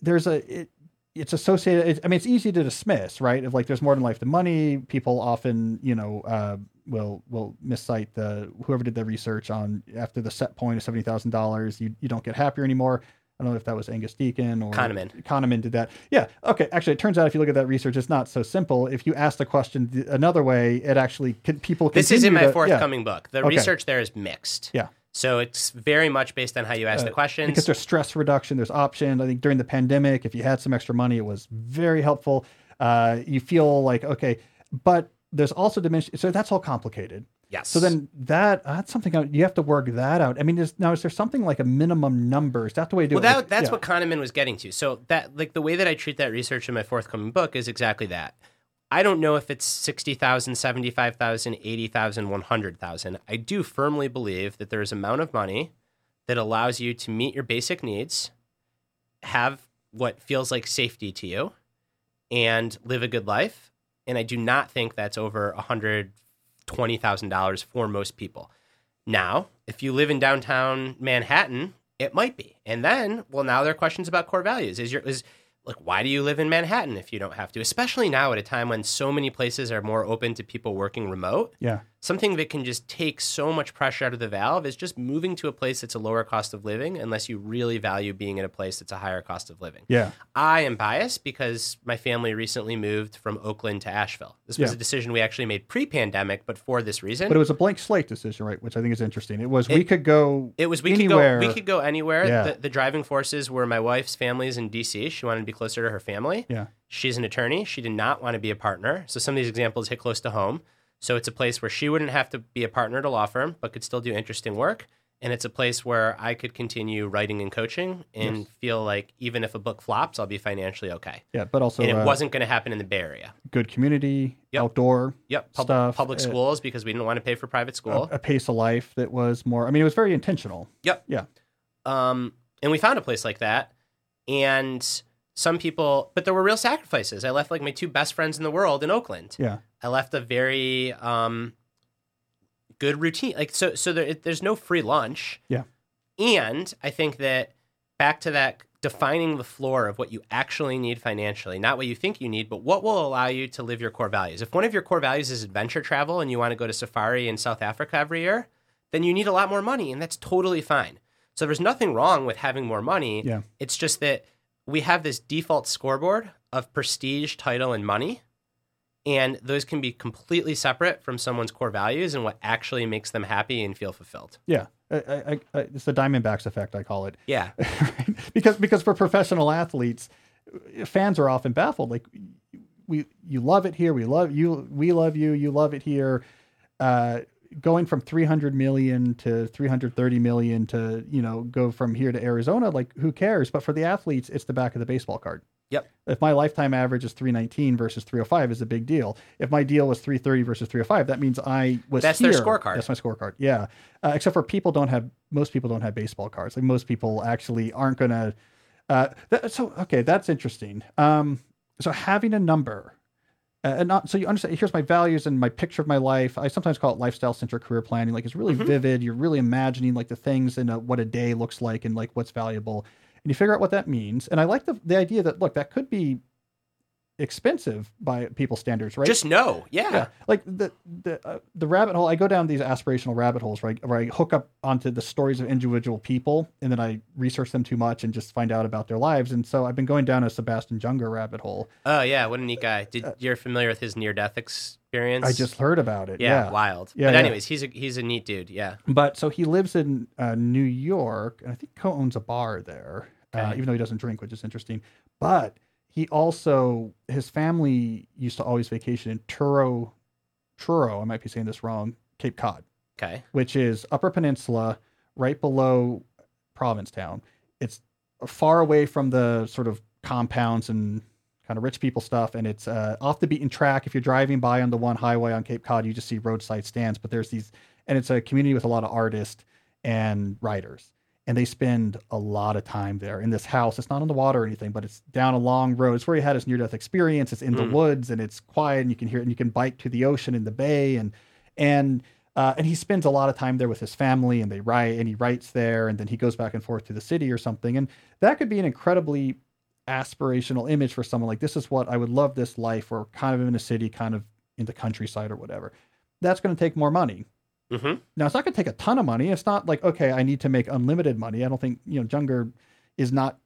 there's a it, it's associated. It, I mean, it's easy to dismiss, right? If like there's more than life than money, people often you know uh, will will miscite the whoever did the research on after the set point of seventy thousand dollars, you you don't get happier anymore. I don't know if that was Angus Deaton or Kahneman. Kahneman did that. Yeah. Okay. Actually, it turns out if you look at that research, it's not so simple. If you ask the question another way, it actually can, people. This is in my to- yeah, forthcoming book. The Okay. research there is mixed. Yeah. So it's very much based on how you ask the questions. because there's stress reduction, there's options. I think during the pandemic, if you had some extra money, it was very helpful. Uh, you feel like okay, but there's also dimension. So that's all complicated. Yes. So then that that's something out- you have to work that out. I mean, is, now is there something like a minimum number? Is that the way to do well, it? that, Like, that's yeah. what Kahneman was getting to. So that like the way that I treat that research in my forthcoming book is exactly that. I don't know if it's 60,000, 75,000, 80,000, 100,000. I do firmly believe that there is amount of money that allows you to meet your basic needs, have what feels like safety to you, and live a good life. And I do not think that's over $120,000 for most people. Now, if you live in downtown Manhattan, it might be. And then, well, now there are questions about core values. Is your is like why do you live in Manhattan if you don't have to? Especially now at a time when so many places are more open to people working remote. yeah. Something that can just take so much pressure out of the valve is just moving to a place that's a lower cost of living unless you really value being in a place that's a higher cost of living. Yeah. I am biased because my family recently moved from Oakland to Asheville. This was Yeah. a decision we actually made pre-pandemic, but for this reason. But it was a blank slate decision, right? Which I think is interesting. It was we could go. It was we anywhere. could go we could go anywhere. Yeah. The, the driving forces were my wife's family's in DC. She wanted to be closer to her family. Yeah. She's an attorney. She did not want to be a partner. So some of these examples hit close to home. So it's a place where she wouldn't have to be a partner at a law firm, but could still do interesting work. and it's a place where I could continue writing and coaching and Yes. feel like even if a book flops, I'll be financially okay. Yeah, but also and it uh, wasn't going to happen in the Bay Area. good community, Yep. outdoor, Yep, pub- stuff, public uh, schools because we didn't want to pay for private a, school. a pace of life that was more. I mean, it was very intentional. Yep. Yeah. Um, and we found a place like that, and some people, but there were real sacrifices. I left like my two best friends in the world in Oakland. Yeah. I left a very um, good routine. Like so, so there, there's no free lunch. Yeah. And I think that back to that defining the floor of what you actually need financially, not what you think you need, but what will allow you to live your core values. If one of your core values is adventure travel and you want to go to safari in South Africa every year, then you need a lot more money, and that's totally fine. So there's nothing wrong with having more money. Yeah. It's just that we have this default scoreboard of prestige, title, and money. And those can be completely separate from someone's core values and what actually makes them happy and feel fulfilled. Yeah. I, I, I, it's the Diamondbacks effect, I call it. Yeah. Because because for professional athletes, fans are often baffled. Like we you love it here, we love you, we love you, you love it here. Uh, going from 300 million to 330 million to you know go from here to Arizona, like who cares? But for the athletes, it's the back of the baseball card. Yep. If my lifetime average is 319 versus 305 is a big deal. If my deal was 330 versus 305, that means I was That's their scorecard. That's my scorecard. Yeah. Uh, except for people don't have most people don't have baseball cards. Like most people actually aren't gonna. Uh, that, so okay, that's interesting. Um, so having a number, uh, and not so you understand. Here's my values and my picture of my life. I sometimes call it lifestyle centered career planning. Like it's really Mhm. vivid. You're really imagining like the things and what a day looks like and like what's valuable, and you figure out what that means. And I like the the idea that look that could be expensive by people's standards, right? Just know. Yeah. yeah like the the uh, the rabbit hole i go down these aspirational rabbit holes where I, where I hook up onto the stories of individual people and then i research them too much and just find out about their lives and so i've been going down a sebastian junger rabbit hole Oh, yeah. What a neat guy. Did You're familiar with his near death experience? Uh, i just heard about it Yeah, yeah, wild. Yeah, but yeah. anyways, he's a he's a neat dude. Yeah. but so he lives in uh, new york and i think co-owns a bar there uh, Okay. even though he doesn't drink which is interesting but he also his family used to always vacation in truro truro i might be saying this wrong cape cod Okay. which is Upper Peninsula, right below Provincetown. It's far away from the sort of compounds and kind of rich people stuff, and it's uh, off the beaten track. If you're driving by on the one highway on Cape Cod, you just see roadside stands, but there's these, and it's a community with a lot of artists and writers. And they spend a lot of time there in this house. It's not on the water or anything, but it's down a long road. It's where he had his near death experience. It's in the Mm. woods and it's quiet and you can hear it and you can bike to the ocean in the bay and and uh, and he spends a lot of time there with his family and they write and he writes there and then he goes back and forth to the city or something and that could be an incredibly aspirational image for someone like this is what i would love this life or kind of in a city kind of in the countryside or whatever that's going to take more money hmm now it's not going to take a ton of money it's not like okay i need to make unlimited money i don't think you know junger is not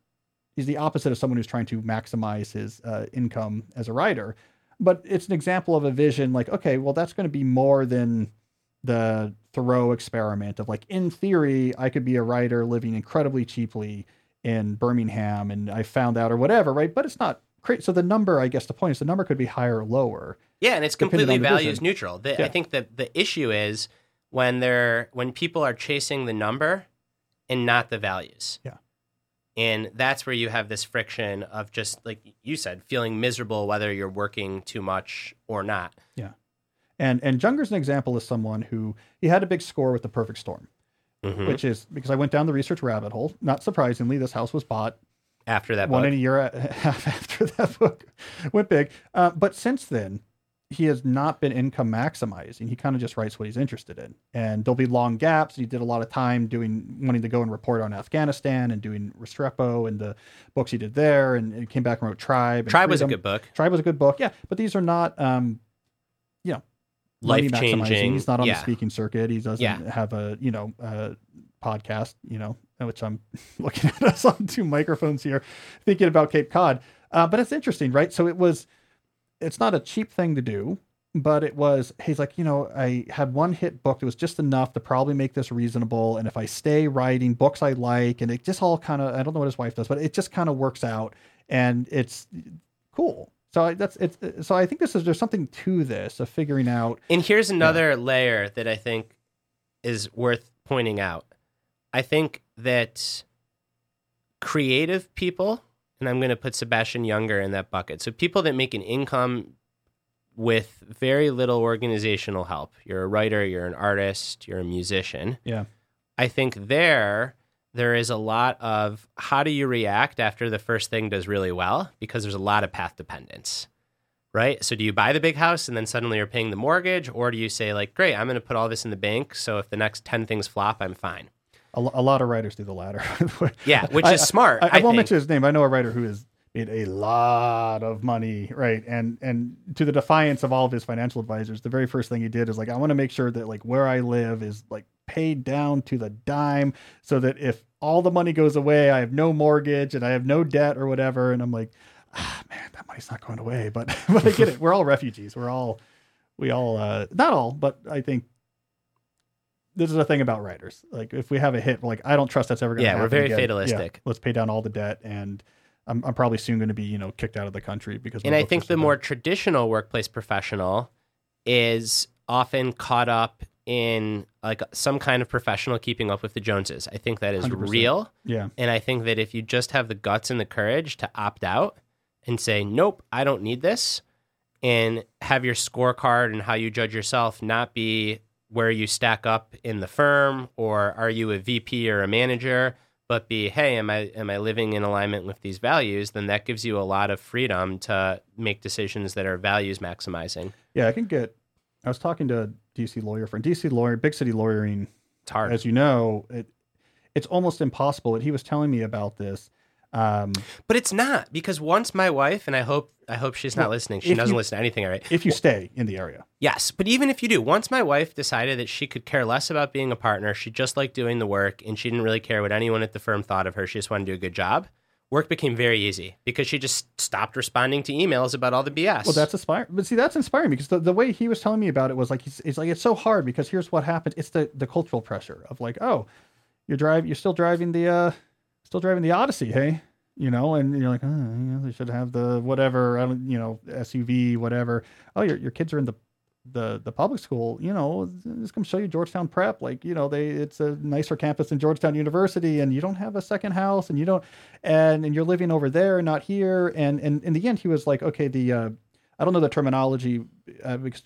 is the opposite of someone who's trying to maximize his uh, income as a writer but it's an example of a vision like okay well that's going to be more than the thoreau experiment of like in theory i could be a writer living incredibly cheaply in birmingham and i found out or whatever right but it's not crazy so the number i guess the point is the number could be higher or lower Yeah, and it's completely values vision. neutral. The, Yeah. I think that the issue is when they're when people are chasing the number and not the values. Yeah. And that's where you have this friction of just like you said, feeling miserable whether you're working too much or not. Yeah. And and junger's an example of someone who he had a big score with the perfect storm Mhm. which is because I went down the research rabbit hole. Not surprisingly, this house was bought After that book. one book. in a year a- half after that book went big. Uh, but since then, he has not been income maximizing. He kind of just writes what he's interested in, and there'll be long gaps. He did a lot of time doing wanting to go and report on Afghanistan and doing Restrepo and the books he did there, and he came back and wrote Tribe. and Tribe was a good book. Tribe was a good book, yeah. But these are not, um, you know, Life maximizing. changing. He's not on yeah. the speaking circuit. He doesn't Yeah. have a you know a podcast. You know, which I'm looking at us on two microphones here, thinking about Cape Cod. Uh, but it's interesting, right? So it was. It's not a cheap thing to do, but it was. He's like, you know, I had one hit book that was just enough to probably make this reasonable, and if I stay writing books I like, and it just all kind of. I don't know what his wife does, but it just kind of works out, and it's cool. So I, that's it's. So I think this is there's something to this of figuring out. And here's another layer that I think is worth pointing out. I think that creative people, and I'm going to put Sebastian Junger in that bucket. So people that make an income with very little organizational help. You're a writer, you're an artist, you're a musician. Yeah. I think there there is a lot of how do you react after the first thing does really well because there's a lot of path dependence. Right? So do you buy the big house and then suddenly you're paying the mortgage or do you say like, "Great, I'm going to put all this in the bank so if the next 10 things flop, I'm fine." A, a lot of writers do the latter. Yeah, which I- is smart. I, I, I won't mention his name. I know a writer who has made a lot of money, right? And and to the defiance of all of his financial advisors, the very first thing he did is like, I want to make sure that like where I live is like paid down to the dime, so that if all the money goes away, I have no mortgage and I have no debt or whatever. And I'm like, ah, man, that money's not going away. But but I get it. We're all refugees. We're all we all uh, not all, but I think. This is a thing about writers. Like, if we have a hit, like I don't trust that's ever going to Yeah, happen. we're very again. fatalistic. let's pay down all the debt and I'm, I'm probably soon going to be you know kicked out of the country because And I think the more traditional workplace professional is often caught up in like some kind of professional keeping up with the Joneses. I think that is 100%. real. yeah And I think that if you just have the guts and the courage to opt out and say, nope, I don't need this, and have your scorecard and how you judge yourself not be where you stack up in the firm or are you a VP or a manager, but be, hey, am I am I living in alignment with these values? Then that gives you a lot of freedom to make decisions that are values maximizing. yeah I can get. I was talking to a DC lawyer friend. DC lawyer, big city lawyering, It's hard. as you know, it it's almost impossible. And he was telling me about this. Um, But it's not because once my wife and I hope I hope she's not listening. She doesn't you- listen to anything I write. if you stay in the area, Yes, but even if you do, once my wife decided that she could care less about being a partner, she just liked doing the work and she didn't really care what anyone at the firm thought of her. She just wanted to do a good job. Work became very easy because she just stopped responding to emails about all the BS. Well, that's inspiring. But see, that's inspiring because the, the way he was telling me about it was like he's, it's like it's so hard because here's what happens. It's the the cultural pressure of like, oh, you're driving, you're still driving the uh, still driving the Odyssey, hey, you know, and you're like, oh, they should have the whatever, I don't, you know, SUV, whatever. Oh, your your kids are in the the the public school, you know, just come show you Georgetown Prep. Like, you know, they it's a nicer campus than Georgetown University, and you don't have a second house, and you don't, and and you're living over there, not here. And and in the end, he was like, okay, the uh, I don't know the terminology uh, because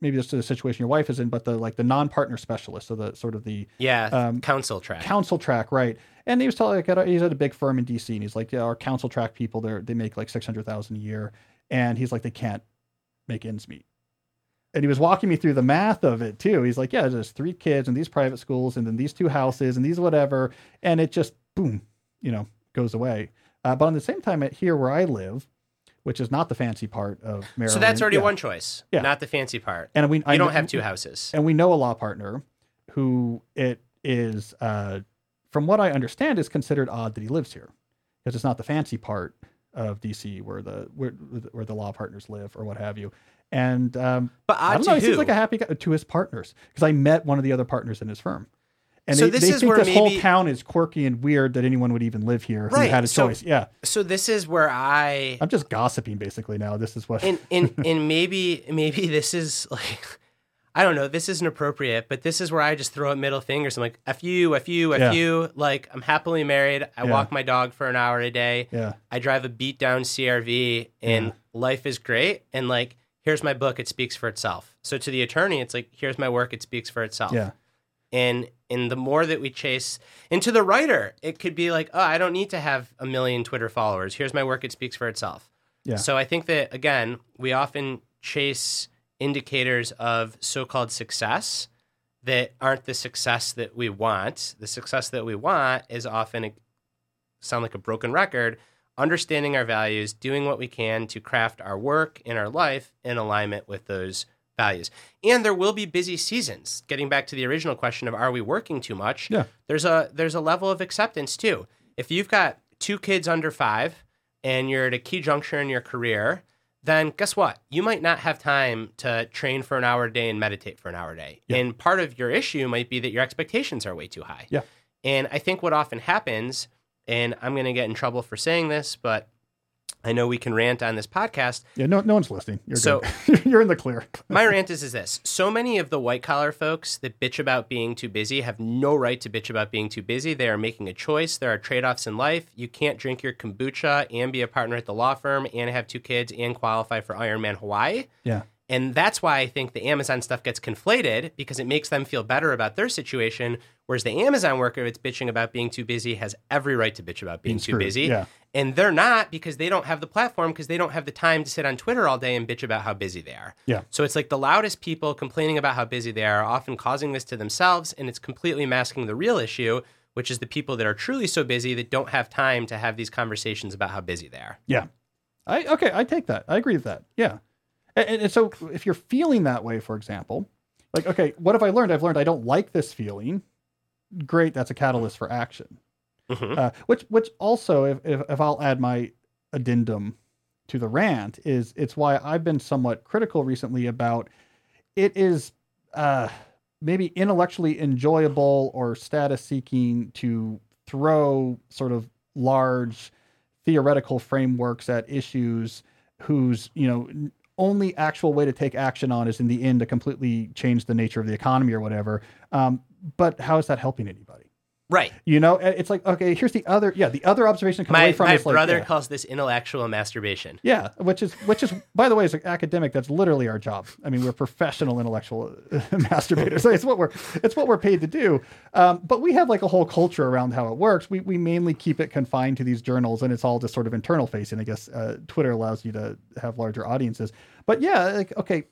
maybe this is the situation your wife is in, but the like the non-partner specialist, so the sort of the yeah, um, counsel track. counsel track, right? And he was telling like at a, he's at a big firm in DC, and he's like, yeah, our counsel track people, they they make like six hundred thousand a year, and he's like, they can't make ends meet. And he was walking me through the math of it too. He's like, yeah, there's three kids and these private schools, and then these two houses and these whatever, and it just boom, you know, goes away. Uh, but on the same time, at here where I live, which is not the fancy part of Maryland, so that's already yeah. one choice, Yeah. not the fancy part. And we You I don't have two houses. and we know a law partner who it is uh, from what i understand is considered odd that he lives here because it's not the fancy part of dc where the where, where the law partners live or what have you and um, But i don't know he who? seems like a happy guy to his partners because i met one of the other partners in his firm and So they, this they is think where this whole town is quirky and weird that anyone would even live here who Right, had a so- choice yeah so this is where I i'm just gossiping basically now this is what and and and maybe maybe this is like I don't know, this isn't appropriate, but this is where I just throw up middle fingers. I'm like, F you, F you, F Yeah. you. Like, I'm happily married. I Yeah. walk my dog for an hour a day. yeah I drive a beat down CRV and Yeah. life is great. And like, here's my book, it speaks for itself. So to the attorney, it's like, here's my work, it speaks for itself. yeah And and the more that we chase and to the writer, it could be like, oh, I don't need to have a million Twitter followers. Here's my work, it speaks for itself. Yeah. So I think that again, we often chase indicators of so-called success that aren't the success that we want. The success that we want is often a, sound like a broken record, understanding our values, doing what we can to craft our work and our life in alignment with those values. And there will be busy seasons. Getting back to the original question of are we working too much? Yeah. There's a there's a level of acceptance too. If you've got two kids under 5 and you're at a key juncture in your career, then guess what? You might not have time to train for an hour a day and meditate for an hour a day. Yeah. And part of your issue might be that your expectations are way too high. Yeah. And I think what often happens, and I'm going to get in trouble for saying this, but I know we can rant on this podcast. Yeah, no, no one's listening. You're So- good. You're in the clear. My rant is, is this. So many of the white collar folks that bitch about being too busy have no right to bitch about being too busy. They are making a choice. There are trade offs in life. You can't drink your kombucha and be a partner at the law firm and have two kids and qualify for Ironman Hawaii. Yeah. And that's why I think the Amazon stuff gets conflated because it makes them feel better about their situation. Whereas the Amazon worker that's bitching about being too busy has every right to bitch about being, Being too busy. yeah. And they're not because they don't have the platform because they don't have the time to sit on Twitter all day and bitch about how busy they are. Yeah. So it's like the loudest people complaining about how busy they are, often causing this to themselves, and it's completely masking the real issue, which is the people that are truly so busy that don't have time to have these conversations about how busy they are. Yeah. I okay, I take that. I agree with that. Yeah. And, and- so if you're feeling that way, for example, like, okay, what have I learned? I've learned I don't like this feeling. Great, that's a catalyst for action. Mhm. Uh, which which also, if, if if I'll add my addendum to the rant, is it's why I've been somewhat critical recently about it is uh, maybe intellectually enjoyable or status seeking to throw sort of large theoretical frameworks at issues whose you know only actual way to take action on is in the end to completely change the nature of the economy or whatever. Um, but how is that helping anybody Right. you know Uh, it's like okay here's the other yeah the other observation come away from my is like, brother yeah. calls this intellectual masturbation. Yeah, which is which is by the way, as an academic, that's literally our job. I mean, we're professional intellectual masturbators. it's what we're it's what we're paid to do. Um, but we have like a whole culture around how it works. We we mainly keep it confined to these journals, and it's all just sort of internal facing. I guess uh, Twitter allows you to have larger audiences. But yeah, like okay,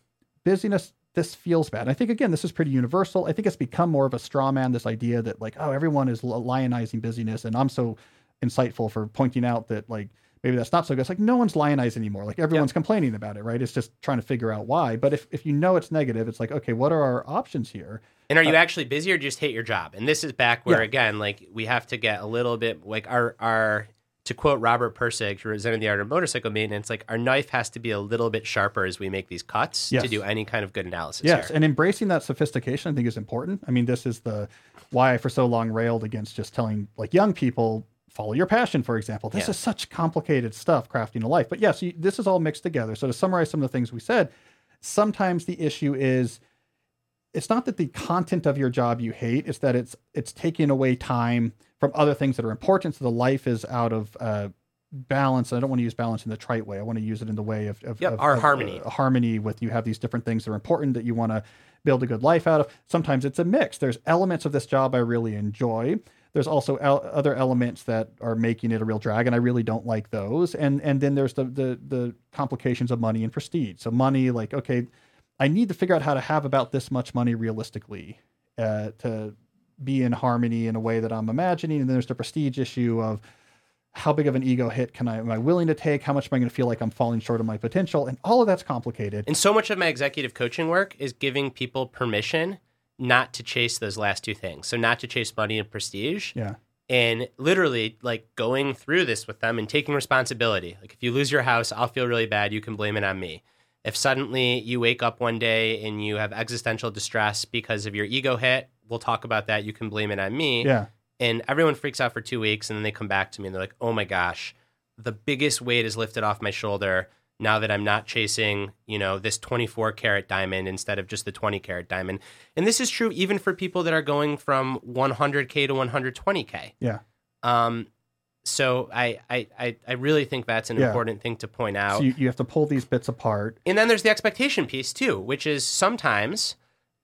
busyness. This feels bad. And I think again, this is pretty universal. I think it's become more of a straw man. This idea that like, oh, everyone is lionizing busyness, and I'm so insightful for pointing out that like maybe that's not so good. It's like no one's lionized anymore. Like everyone's complaining about it, right? It's just trying to figure out why. But if, if you know it's negative, it's like, okay, what are our options here? And are you uh, actually busy or just hate your job? And this is back where Yeah. again, like we have to get a little bit like our our to quote Robert Pirsig, who presented the art of motorcycle maintenance, like our knife has to be a little bit sharper as we make these cuts Yes. to do any kind of good analysis. Yes, here. and embracing that sophistication I think is important. I mean, this is the why I for so long railed against just telling like young people follow your passion, for example. This Yeah. is such complicated stuff crafting a life. But yes, you, this is all mixed together. So to summarize some of the things we said, sometimes the issue is it's not that the content of your job you hate it's that it's it's taking away time from other things that are important. So the life is out of uh, balance. I don't want to use balance in the trite way. I want to use it in the way of, of, Yep, of- our of, harmony. uh, harmony. with you have these different things that are important that you want to build a good life out of. Sometimes it's a mix. There's elements of this job i really enjoy. There's also el- other elements that are making it a real drag and i really don't like those. And and then there's the the, the complications of money and prestige. So money like okay I need to figure out how to have about this much money realistically uh, to be in harmony in a way that I'm imagining. And then there's the prestige issue of how big of an ego hit can I am I willing to take? How much am I going to feel like I'm falling short of my potential? And all of that's complicated. And so much of my executive coaching work is giving people permission not to chase those last two things. So not to chase money and prestige. Yeah. and literally like going through this with them and taking responsibility. Like if you lose your house, I'll feel really bad. You can blame it on me. If suddenly you wake up one day and you have existential distress because of your ego hit, we'll talk about that. You can blame it on me. Yeah. And everyone freaks out for two weeks and then they come back to me and they're like, oh my gosh, the biggest weight is lifted off my shoulder now that I'm not chasing, you know, this 24 karat diamond instead of just the 20 karat diamond. And this is true even for people that are going from 100K to 120K. Yeah. Um, so I, I, I, really think that's an Yeah. important thing to point out. So you, you have to pull these bits apart. and then there's the expectation piece too, which is sometimes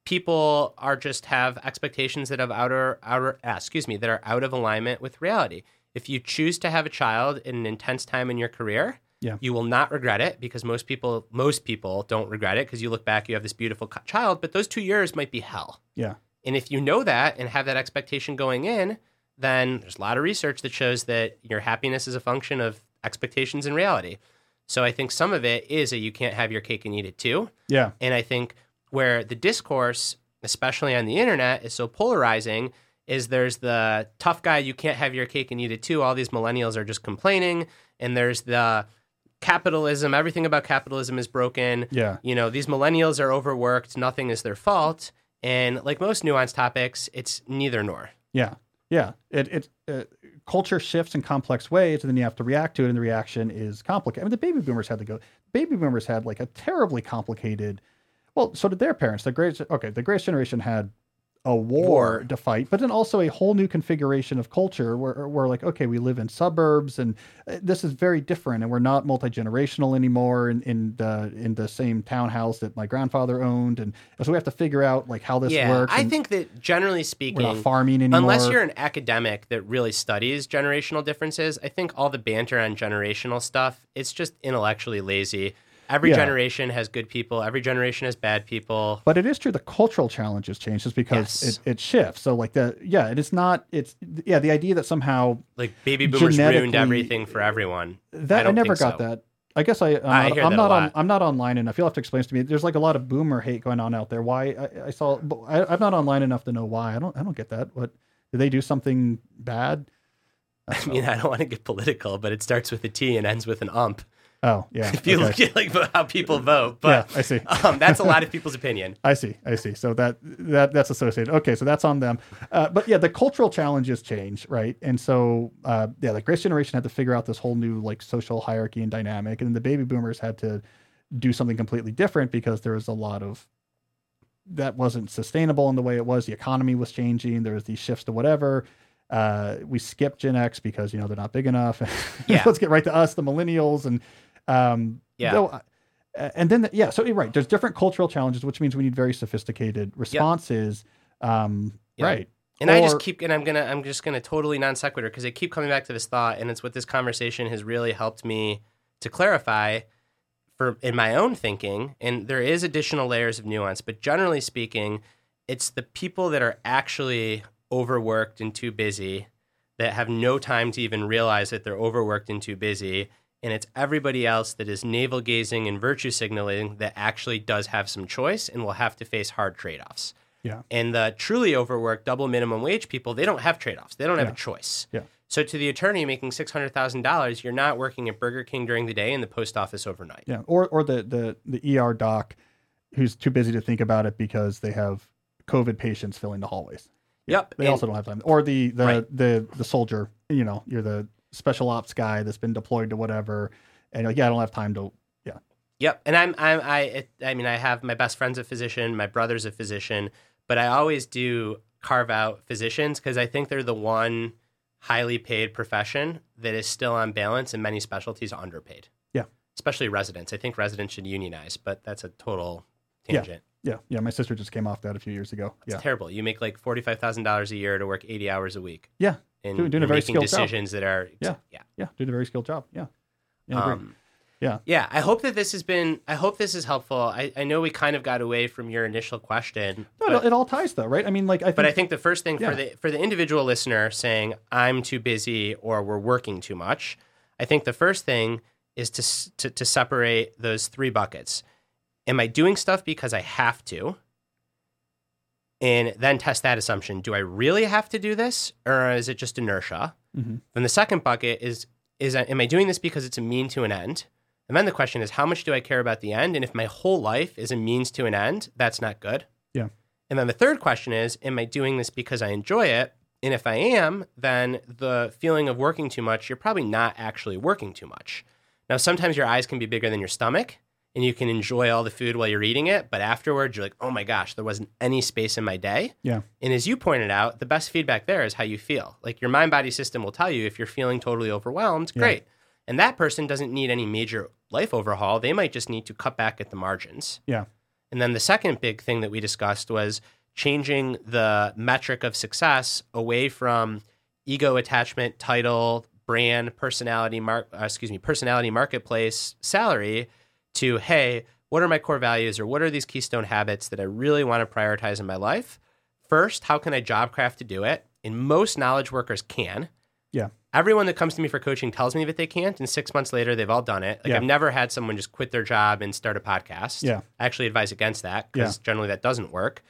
people are just have expectations that have outer outer ah, excuse me that are out of alignment with reality. If you choose to have a child in an intense time in your career, Yeah. you will not regret it because most people most people don't regret it because you look back, you have this beautiful child, but those two years might be hell. Yeah. And if you know that and have that expectation going in, then there's a lot of research that shows that your happiness is a function of expectations and reality. So I think some of it is that you can't have your cake and eat it too. Yeah. And I think where the discourse, especially on the internet, is so polarizing is there's the tough guy, you can't have your cake and eat it too. All these millennials are just complaining. And there's the capitalism, everything about capitalism is broken. Yeah. You know, these millennials are overworked, nothing is their fault. And like most nuanced topics, it's neither nor. Yeah. Yeah. It, it, uh, culture shifts in complex ways, and then you have to react to it, and the reaction is complicated. I mean, the baby boomers had to go. Baby boomers had like a terribly complicated. Well, so did their parents. The greatest. Okay, the greatest generation had a war, War. to fight, but then also a whole new configuration of culture where, we're like, okay, we live in suburbs and uh, this is very different and we're not multi-generational anymore in, in the, in the same townhouse that my grandfather owned. And so we have to figure out like how this yeah, works. I think that generally we're speaking, not farming anymore. unless you're an academic that really studies generational differences, I think all the banter on generational stuff, it's just intellectually lazy. Every Yeah. generation has good people, every generation has bad people. But it is true the cultural challenges change just because Yes. it, it shifts. So like the yeah, it is not it's yeah, the idea that somehow Like baby boomers ruined everything for everyone. that I, don't never got so. that. I guess I I'm, I not, hear I'm that a not on. I'm not online enough. You'll have to explain to me. There's like a lot of boomer hate going on out there. Why I, I saw but I, I'm not online enough to know why. I don't I don't get that. What did they do something bad? I mean, I don't want to get political, but it starts with a T and ends with an ump. Oh yeah. If you okay. look at like how people vote, but yeah, I see. um, that's a lot of people's opinion. I see. I see. So that that that's associated. Okay, so that's on them. Uh, but yeah, the cultural challenges change, right? And so uh, yeah, the Grace generation had to figure out this whole new like social hierarchy and dynamic, and the baby boomers had to do something completely different because there was a lot of that wasn't sustainable in the way it was. The economy was changing. There was these shifts to whatever. Uh, we skipped Gen X because you know they're not big enough. Yeah. Let's get right to us, the millennials, and um, Yeah. uh, and then yeah, so you're right. There's different cultural challenges, which means we need very sophisticated responses. Um, Yeah. Right. And I just keep, and I'm gonna, I'm just gonna totally non sequitur because I keep coming back to this thought, and it's what this conversation has really helped me to clarify for in my own thinking. And there is additional layers of nuance, but generally speaking, it's the people that are actually overworked and too busy that have no time to even realize that they're overworked and too busy. And it's everybody else that is navel gazing and virtue signaling that actually does have some choice and will have to face hard trade offs. Yeah. And the truly overworked double minimum wage people, they don't have trade offs. They don't have a choice. Yeah. So to the attorney making six hundred thousand dollars, you're not working at Burger King during the day and the post office overnight. Yeah. Or or the the the ER doc who's too busy to think about it because they have COVID patients filling the hallways. Yep. They And- also don't have time. Or the the Right. the the soldier. You know, you're the special ops guy that's been deployed to whatever, and you're like, yeah, I don't have time to. Yeah. Yep, and I'm I'm I it, I mean I have my best friend's a physician, my brother's a physician, but I always do carve out physicians because I think they're the one highly paid profession that is still on balance, and many specialties are underpaid. Yeah. especially residents. I think residents should unionize, but that's a total Yeah. tangent. Yeah. Yeah. My sister just came off that a few years ago. It's Yeah. terrible. You make like forty five thousand dollars a year to work eighty hours a week. Yeah. And Doing- doing a very making skilled job. decisions that are Yeah. yeah. Yeah. Doing a very skilled job. Yeah. Yeah. Um, Yeah. Yeah. I hope that this has been, I hope this is helpful. I, I know we kind of got away from your initial question. no, but, it, it all ties though, right? I mean, like I think. but I think the first thing Yeah. for the for the individual listener saying I'm too busy or we're working too much, I think the first thing is to to, to separate those three buckets. Am I doing stuff because I have to? And then test that assumption. Do I really have to do this, or is it just inertia? Mhm. Then the second bucket is is am I doing this because it's a mean to an end? And then the question is how much do I care about the end? And if my whole life is a means to an end, that's not good. Yeah. And then the third question is am I doing this because I enjoy it? And if I am, then the feeling of working too much, you're probably not actually working too much. Now, sometimes your eyes can be bigger than your stomach and you can enjoy all the food while you're eating it, but afterwards you're like, oh my gosh, there wasn't any space in my day. Yeah. And as you pointed out, the best feedback there is how you feel. Like your mind body system will tell you if you're feeling totally overwhelmed, Yeah. great. And that person doesn't need any major life overhaul. They might just need to cut back at the margins. Yeah. And then the second big thing that we discussed was changing the metric of success away from ego attachment, title, brand, personality, mark, uh, excuse me, personality, marketplace, salary to hey, what are my core values or what are these keystone habits that I really want to prioritize in my life? First, how can I job craft to do it? And most knowledge workers can. Yeah. Everyone that comes to me for coaching tells me that they can't, and six months later, they've all done it. Like Yeah. I've never had someone just quit their job and start a podcast. Yeah. I actually advise against that because generally that doesn't work.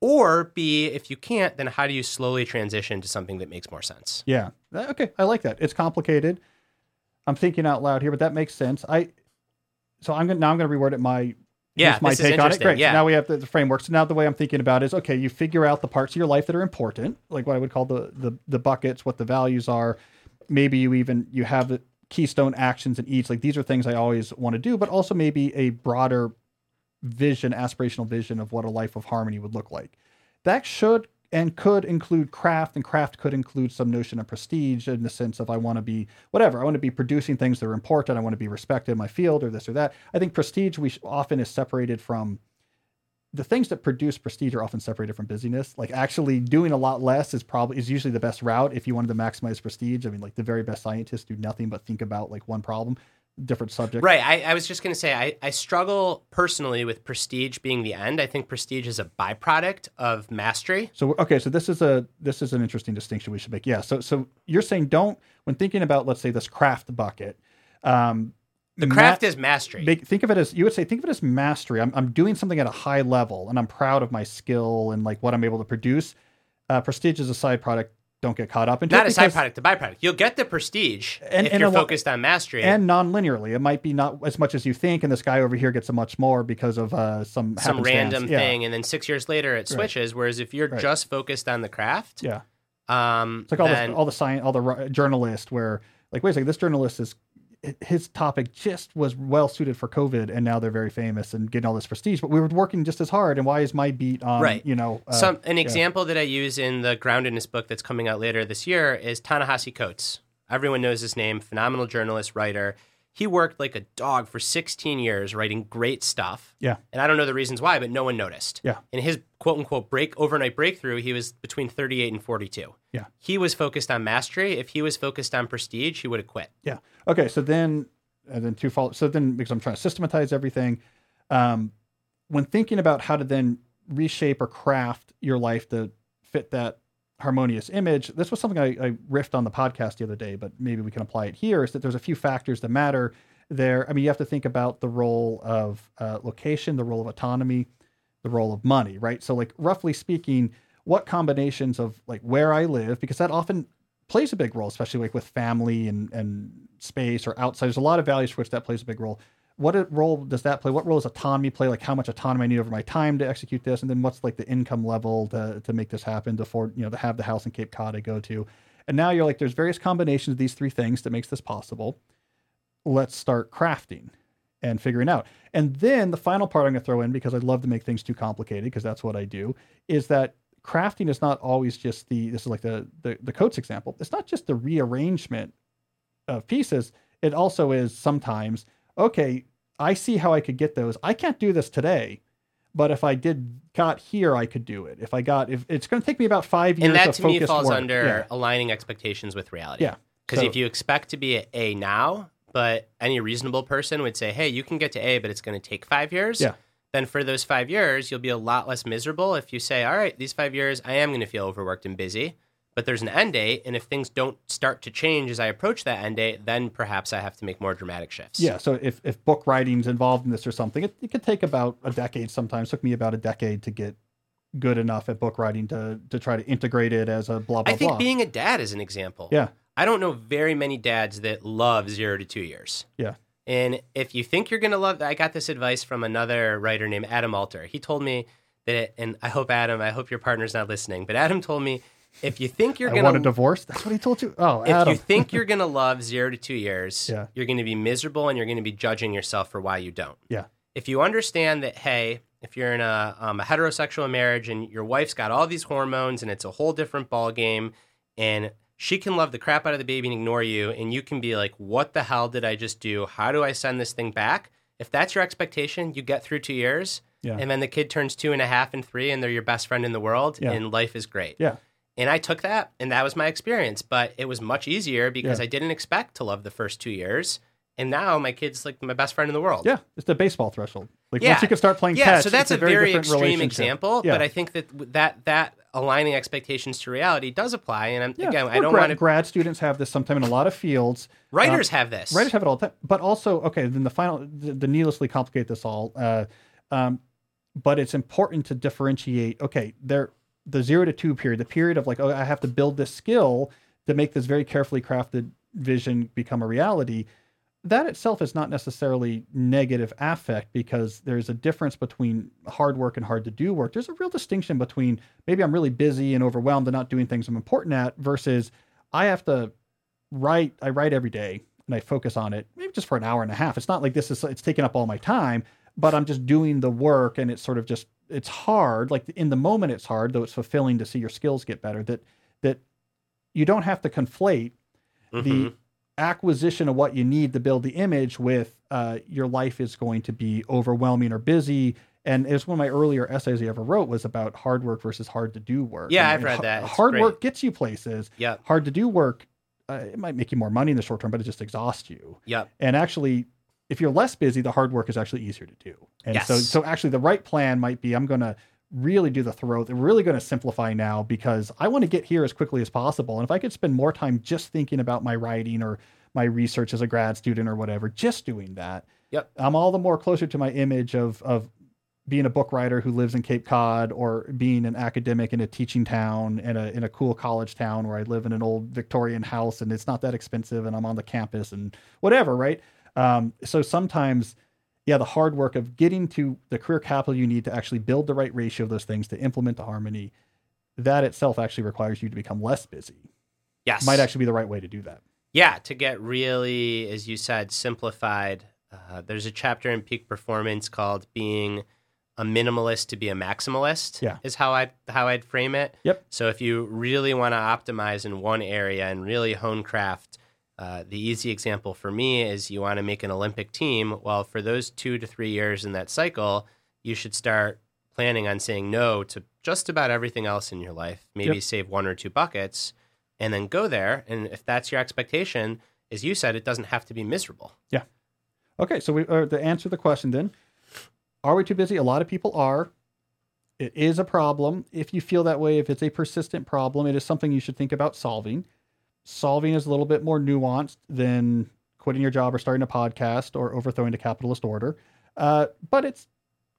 Or B, if you can't, then how do you slowly transition to something that makes more sense? Yeah. Uh, Okay. I like that. It's complicated. I'm thinking out loud here, but that makes sense. I so I'm gonna now I'm gonna reword it my Yeah, my take on it. Great. Yeah. So now we have the, the framework. So now the way I'm thinking about it is okay, you figure out the parts of your life that are important, like what I would call the the the buckets, what the values are. maybe you even you have the keystone actions in each like these are things i always want to do but also maybe a broader vision aspirational vision of what a life of harmony would look like that should and could include craft and craft could include some notion of prestige in the sense of i want to be whatever i want to be producing things that are important i want to be respected in my field or this or that i think prestige we often is separated from the things that produce prestige are often separated from busyness. Like actually doing a lot less is probably is usually the best route if you wanted to maximize prestige. I mean, like the very best scientists do nothing but think about like one problem, different subject. Right. I, I was just going to say I, I struggle personally with prestige being the end. I think prestige is a byproduct of mastery. So okay, so this is a this is an interesting distinction we should make. Yeah. So so you're saying don't when thinking about let's say this craft bucket. Um, the craft Ma- is mastery. Make, think of it as you would say. Think of it as mastery. I'm I'm doing something at a high level, and I'm proud of my skill and like what I'm able to produce. Uh, prestige is a side product. Don't get caught up into not it a side product, a byproduct. You'll get the prestige and, if and you're focused on mastery and non-linearly. It might be not as much as you think, and this guy over here gets a much more because of uh, some some random yeah. thing, and then six years later it switches. Right. Whereas if you're right. just focused on the craft, yeah, um, it's like all then, the all the science, all the journalist where like wait a second, this journalist is his topic just was well suited for COVID, and now they're very famous and getting all this prestige. But we were working just as hard. And why is my beat on? Right. You know, uh, some an yeah. example that I use in the Groundedness book that's coming out later this year is Ta-Nehisi Coates. Everyone knows his name. Phenomenal journalist, writer. He worked like a dog for 16 years writing great stuff. Yeah. And I don't know the reasons why, but no one noticed. Yeah. In his quote unquote break overnight breakthrough, he was between 38 and 42. Yeah. He was focused on mastery. If he was focused on prestige, he would have quit. Yeah. Okay. So then, and then two follow. So then, because I'm trying to systematize everything, um, when thinking about how to then reshape or craft your life to fit that harmonious image, this was something I, I riffed on the podcast the other day, but maybe we can apply it here. Is that there's a few factors that matter there. I mean, you have to think about the role of uh, location, the role of autonomy, the role of money, right? So, like roughly speaking, what combinations of like where I live, because that often plays a big role, especially like with family and and space or outside. There's a lot of values for which that plays a big role. What role does that play? What role does autonomy play? Like how much autonomy I need over my time to execute this, and then what's like the income level to to make this happen, to afford you know to have the house in Cape Cod I go to, and now you're like there's various combinations of these three things that makes this possible. Let's start crafting and figuring out. And then the final part I'm going to throw in because I love to make things too complicated because that's what I do is that crafting is not always just the this is like the the the Coates example. It's not just the rearrangement of pieces. It also is sometimes okay. I see how I could get those. I can't do this today, but if I did got here, I could do it. If I got if it's going to take me about five years. And that to me falls work. under Yeah. aligning expectations with reality. Yeah. Because So- if you expect to be at A now, but any reasonable person would say, hey, you can get to A, but it's going to take five years. Yeah. Then for those five years, you'll be a lot less miserable if you say, all right, these five years, I am going to feel overworked and busy, but there's an end date. And if things don't start to change as I approach that end date, then perhaps I have to make more dramatic shifts. Yeah, so if, if book writing's involved in this or something, it, it could take about a decade sometimes. it took me about a decade to get good enough at book writing to to try to integrate it as a blah blah I think blah. being a dad is an example. yeah, I don't know very many dads that love zero to two years. yeah, And if you think you're going to love, I got this advice from another writer named Adam Alter. He told me that, and I hope Adam, I hope your partner's not listening, but Adam told me if you think you're I going want a divorce. That's what he told you. Oh, if Adam. you think you're going to love zero to two years, Yeah. you're going to be miserable and you're going to be judging yourself for why you don't. yeah, If you understand that, hey, if you're in a, um, a heterosexual marriage and your wife's got all these hormones and it's a whole different ball game, and she can love the crap out of the baby and ignore you, and you can be like, "What the hell did I just do? How do I send this thing back?" If that's your expectation, you get through two years, Yeah. and then the kid turns two and a half and three, and they're your best friend in the world, Yeah. and life is great. yeah, And I took that, and that was my experience. But it was much easier because Yeah. I didn't expect to love the first two years, and now my kid's like my best friend in the world. yeah. It's the baseball threshold. Like Yeah. once you can start playing Yeah, catch, so that's a a very, different extreme example, Yeah. but I think that that that aligning expectations to reality does apply. And I'm, Yeah. again, Or I don't grad, want to. grad students have this sometime in a lot of fields. Writers have this. Writers have it all the time, but also okay. Then the final, the, the needlessly complicate this all. Uh, um, but it's important to differentiate. Okay, there, the zero to two period, the period of like, oh, I have to build this skill to make this very carefully crafted vision become a reality. That itself is not necessarily negative affect because there's a difference between hard work and hard to do work. There's a real distinction between maybe I'm really busy and overwhelmed and not doing things I'm important at versus I have to write I write every day and I focus on it maybe just for an hour and a half. It's not like this is it's taking up all my time, but I'm just doing the work and it's sort of just it's hard. Like in the moment it's hard, though it's fulfilling to see your skills get better. That that you don't have to conflate Mhm. the acquisition of what you need to build the image with uh, your life is going to be overwhelming or busy. And it's one of my earlier essays I ever wrote was about hard work versus hard to do work. Yeah, And- I've read ha- that. It's Hard great. work gets you places. Yeah. Hard to do work, uh, it might make you more money in the short term, but it just exhausts you. Yep. And actually, if you're less busy, the hard work is actually easier to do. And so, Yes. so actually, the right plan might be I'm going to really do the throat. I'm really going to simplify now because I want to get here as quickly as possible. And if I could spend more time just thinking about my writing or my research as a grad student or whatever, just doing that, Yep. I'm all the more closer to my image of of being a book writer who lives in Cape Cod or being an academic in a teaching town in a in a cool college town where I live in an old Victorian house and it's not that expensive and I'm on the campus and whatever, right? Um, so sometimes, yeah, the hard work of getting to the career capital you need to actually build the right ratio of those things to implement the harmony, that itself actually requires you to become less busy. Yes. Might actually be the right way to do that. Yeah, to get really, as you said, simplified. Uh, there's a chapter in Peak Performance called "Being a Minimalist to Be a Maximalist." Yeah. is how I how I'd frame it. Yep. So if you really want to optimize in one area and really hone craft, uh, the easy example for me is you want to make an Olympic team. Well, for those two to three years in that cycle, you should start planning on saying no to just about everything else in your life. Maybe Yep. save one or two buckets, and then go there. And if that's your expectation, as you said, it doesn't have to be miserable. Yeah. Okay, so we uh, to answer the question then, are we too busy? A lot of people are. It is a problem. If you feel that way, if it's a persistent problem, it is something you should think about solving. Solving is a little bit more nuanced than quitting your job or starting a podcast or overthrowing the capitalist order. Uh, but it's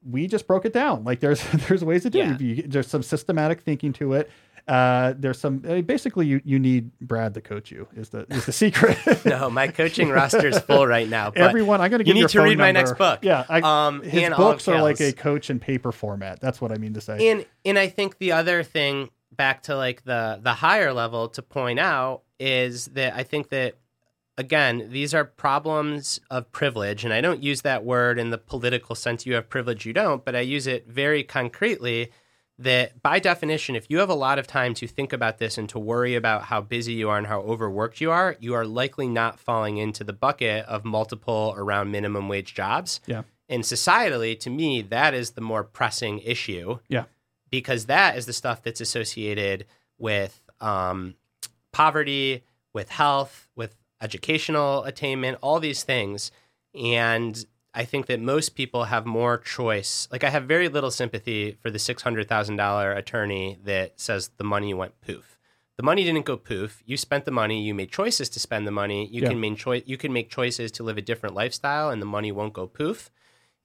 we just broke it down. Like there's there's ways to do Yeah. it. You- There's some systematic thinking to it. Uh, there's some uh, basically you you need Brad to coach you is the is the secret. No, my coaching roster is full right now. But Everyone, I'm going to you give need to read my next book. Yeah, I, um, his books are like a coach in paper format. That's what I mean to say. and and I think the other thing back to like the the higher level to point out is that I think that again these are problems of privilege and I don't use that word in the political sense you have privilege you don't but I use it very concretely that by definition if you have a lot of time to think about this and to worry about how busy you are and how overworked you are you are likely not falling into the bucket of multiple around minimum wage jobs Yeah. and societally to me that is the more pressing issue Yeah. because that is the stuff that's associated with um, poverty, with health, with educational attainment, all these things. And I think that most people have more choice. Like, I have very little sympathy for the $600,000 attorney that says the money went poof. The money didn't go poof. You spent the money. You made choices to spend the money. You Yeah. can make choi- You can make choices to live a different lifestyle, and the money won't go poof.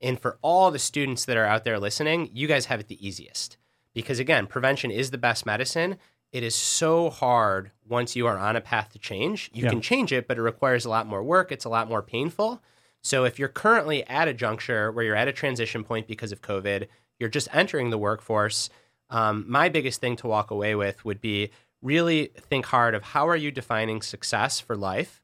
And for all the students that are out there listening, you guys have it the easiest because again, prevention is the best medicine. It is so hard once you are on a path to change. You Yeah. can change it, but it requires a lot more work. It's a lot more painful. So if you're currently at a juncture where you're at a transition point because of COVID, you're just entering the workforce. Um, my biggest thing to walk away with would be really think hard of how are you defining success for life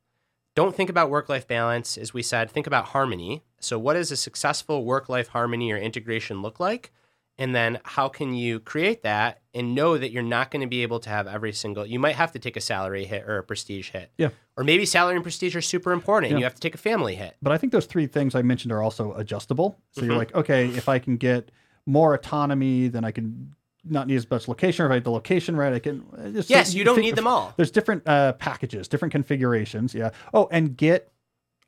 don't think about work life balance. As we said, think about harmony. So, what does a successful work life harmony or integration look like? And then, how can you create that and know that you're not going to be able to have every single, you might have to take a salary hit or a prestige hit. Yeah. Or maybe salary and prestige are super important and Yeah. you have to take a family hit. but I think those three things I mentioned are also adjustable. So Mm-hmm. you're like, okay, if I can get more autonomy, then I can not need as much location. Or if I get the location right, I can. uh, just- Yes, you don't think- need them all. There's different uh, packages, different configurations. Yeah. Oh, and get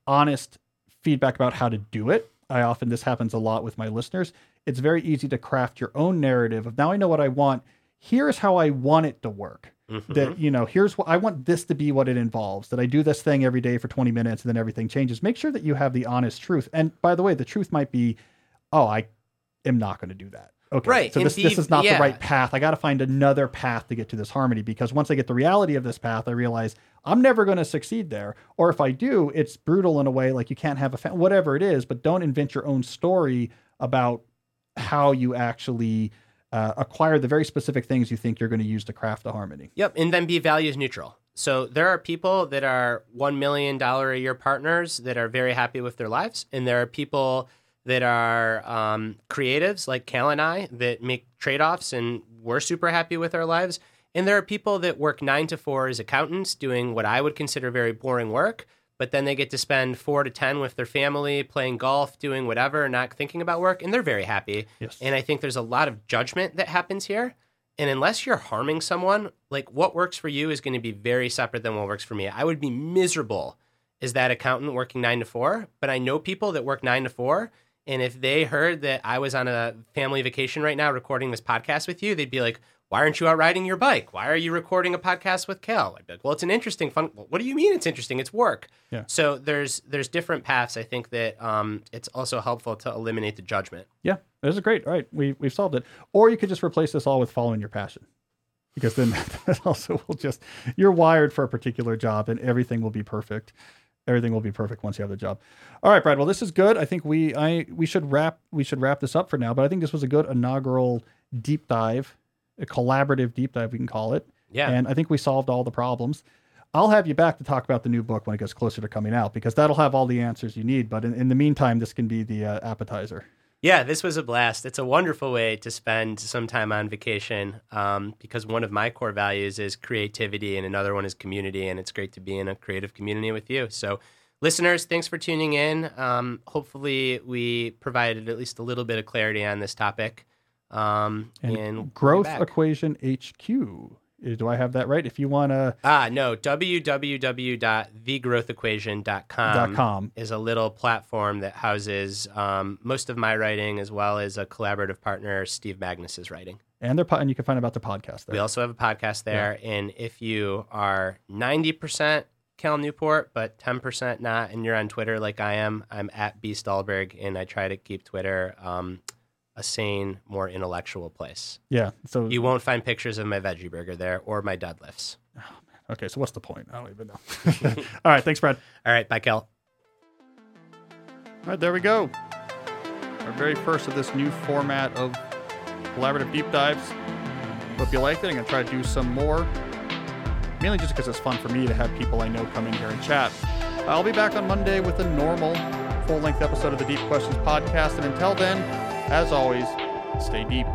honest feedback about how to do it. I often this happens a lot with my listeners. It's very easy to craft your own narrative of now I know what I want. Here's how I want it to work. Mhm. That you know, here's what I want this to be what it involves. That I do this thing every day for 20 minutes and then everything changes. Make sure that you have the honest truth. And by the way, the truth might be, oh, I am not going to do that. Okay. Right, So this, this is not yeah. the right path. I got to find another path to get to this harmony because once I get the reality of this path, I realize I'm never going to succeed there. Or if I do, it's brutal in a way like you can't have a fa- whatever it is, but don't invent your own story about how you actually uh, acquire the very specific things you think you're going to use to craft the harmony. Yep. And then be values neutral. So there are people that are $1 million a year partners that are very happy with their lives. And there are people that are um, creatives like Cal and I that make trade offs and we're super happy with our lives. And there are people that work nine to four as accountants doing what I would consider very boring work, but then they get to spend four to 10 with their family, playing golf, doing whatever, not thinking about work, and they're very happy. Yes. And I think there's a lot of judgment that happens here. And unless you're harming someone, like what works for you is going to be very separate than what works for me. I would be miserable as that accountant working nine to four, but I know people that work nine to four. And if they heard that I was on a family vacation right now recording this podcast with you, they'd be like, why aren't you out riding your bike? Why are you recording a podcast with Cal? I'd be like, well, it's an interesting fun. What do you mean it's interesting? It's work. Yeah. So there's there's different paths. I think that um, it's also helpful to eliminate the judgment. Yeah, this is great. All right, we we've solved it. Or you could just replace this all with following your passion, because then that also will just you're wired for a particular job, and everything will be perfect. Everything will be perfect once you have the job. All right, Brad. Well, this is good. I think we I we should wrap we should wrap this up for now. But I think this was a good inaugural deep dive, a collaborative deep dive we can call it. Yeah. And I think we solved all the problems. I'll have you back to talk about the new book when it gets closer to coming out because that'll have all the answers you need. But in, in the meantime, this can be the uh, appetizer. Yeah, this was a blast. It's a wonderful way to spend some time on vacation um, because one of my core values is creativity and another one is community. And it's great to be in a creative community with you. So, listeners, thanks for tuning in. Um, hopefully, we provided at least a little bit of clarity on this topic. Um, and, And Growth. Equation HQ. Uh, Do I have that right? If you want to Ah, no, www.thegrowthequation.com dot com. is a little platform that houses um, most of my writing as well as a collaborative partner, Steve Magness's writing. and their po- and you can find about the podcast there. We also have a podcast there. And if you are 90% Cal Newport, but 10% not, and you're on Twitter like I am, I'm at B. Stulberg, and I try to keep Twitter um, a sane, more intellectual place. yeah. So You won't find pictures of my veggie burger there or my deadlifts. Oh, okay. So what's the point? I don't even know. All right. Thanks, Brad. All right, bye, Cal. All right. There we go. Our very first of this new format of collaborative deep dives. Hope you liked it. I'm gonna try to do some more. Mainly just because it's fun for me to have people I know come in here and chat. I'll be back on Monday with a normal full length episode of the Deep Questions podcast. And until then, as always, stay deep.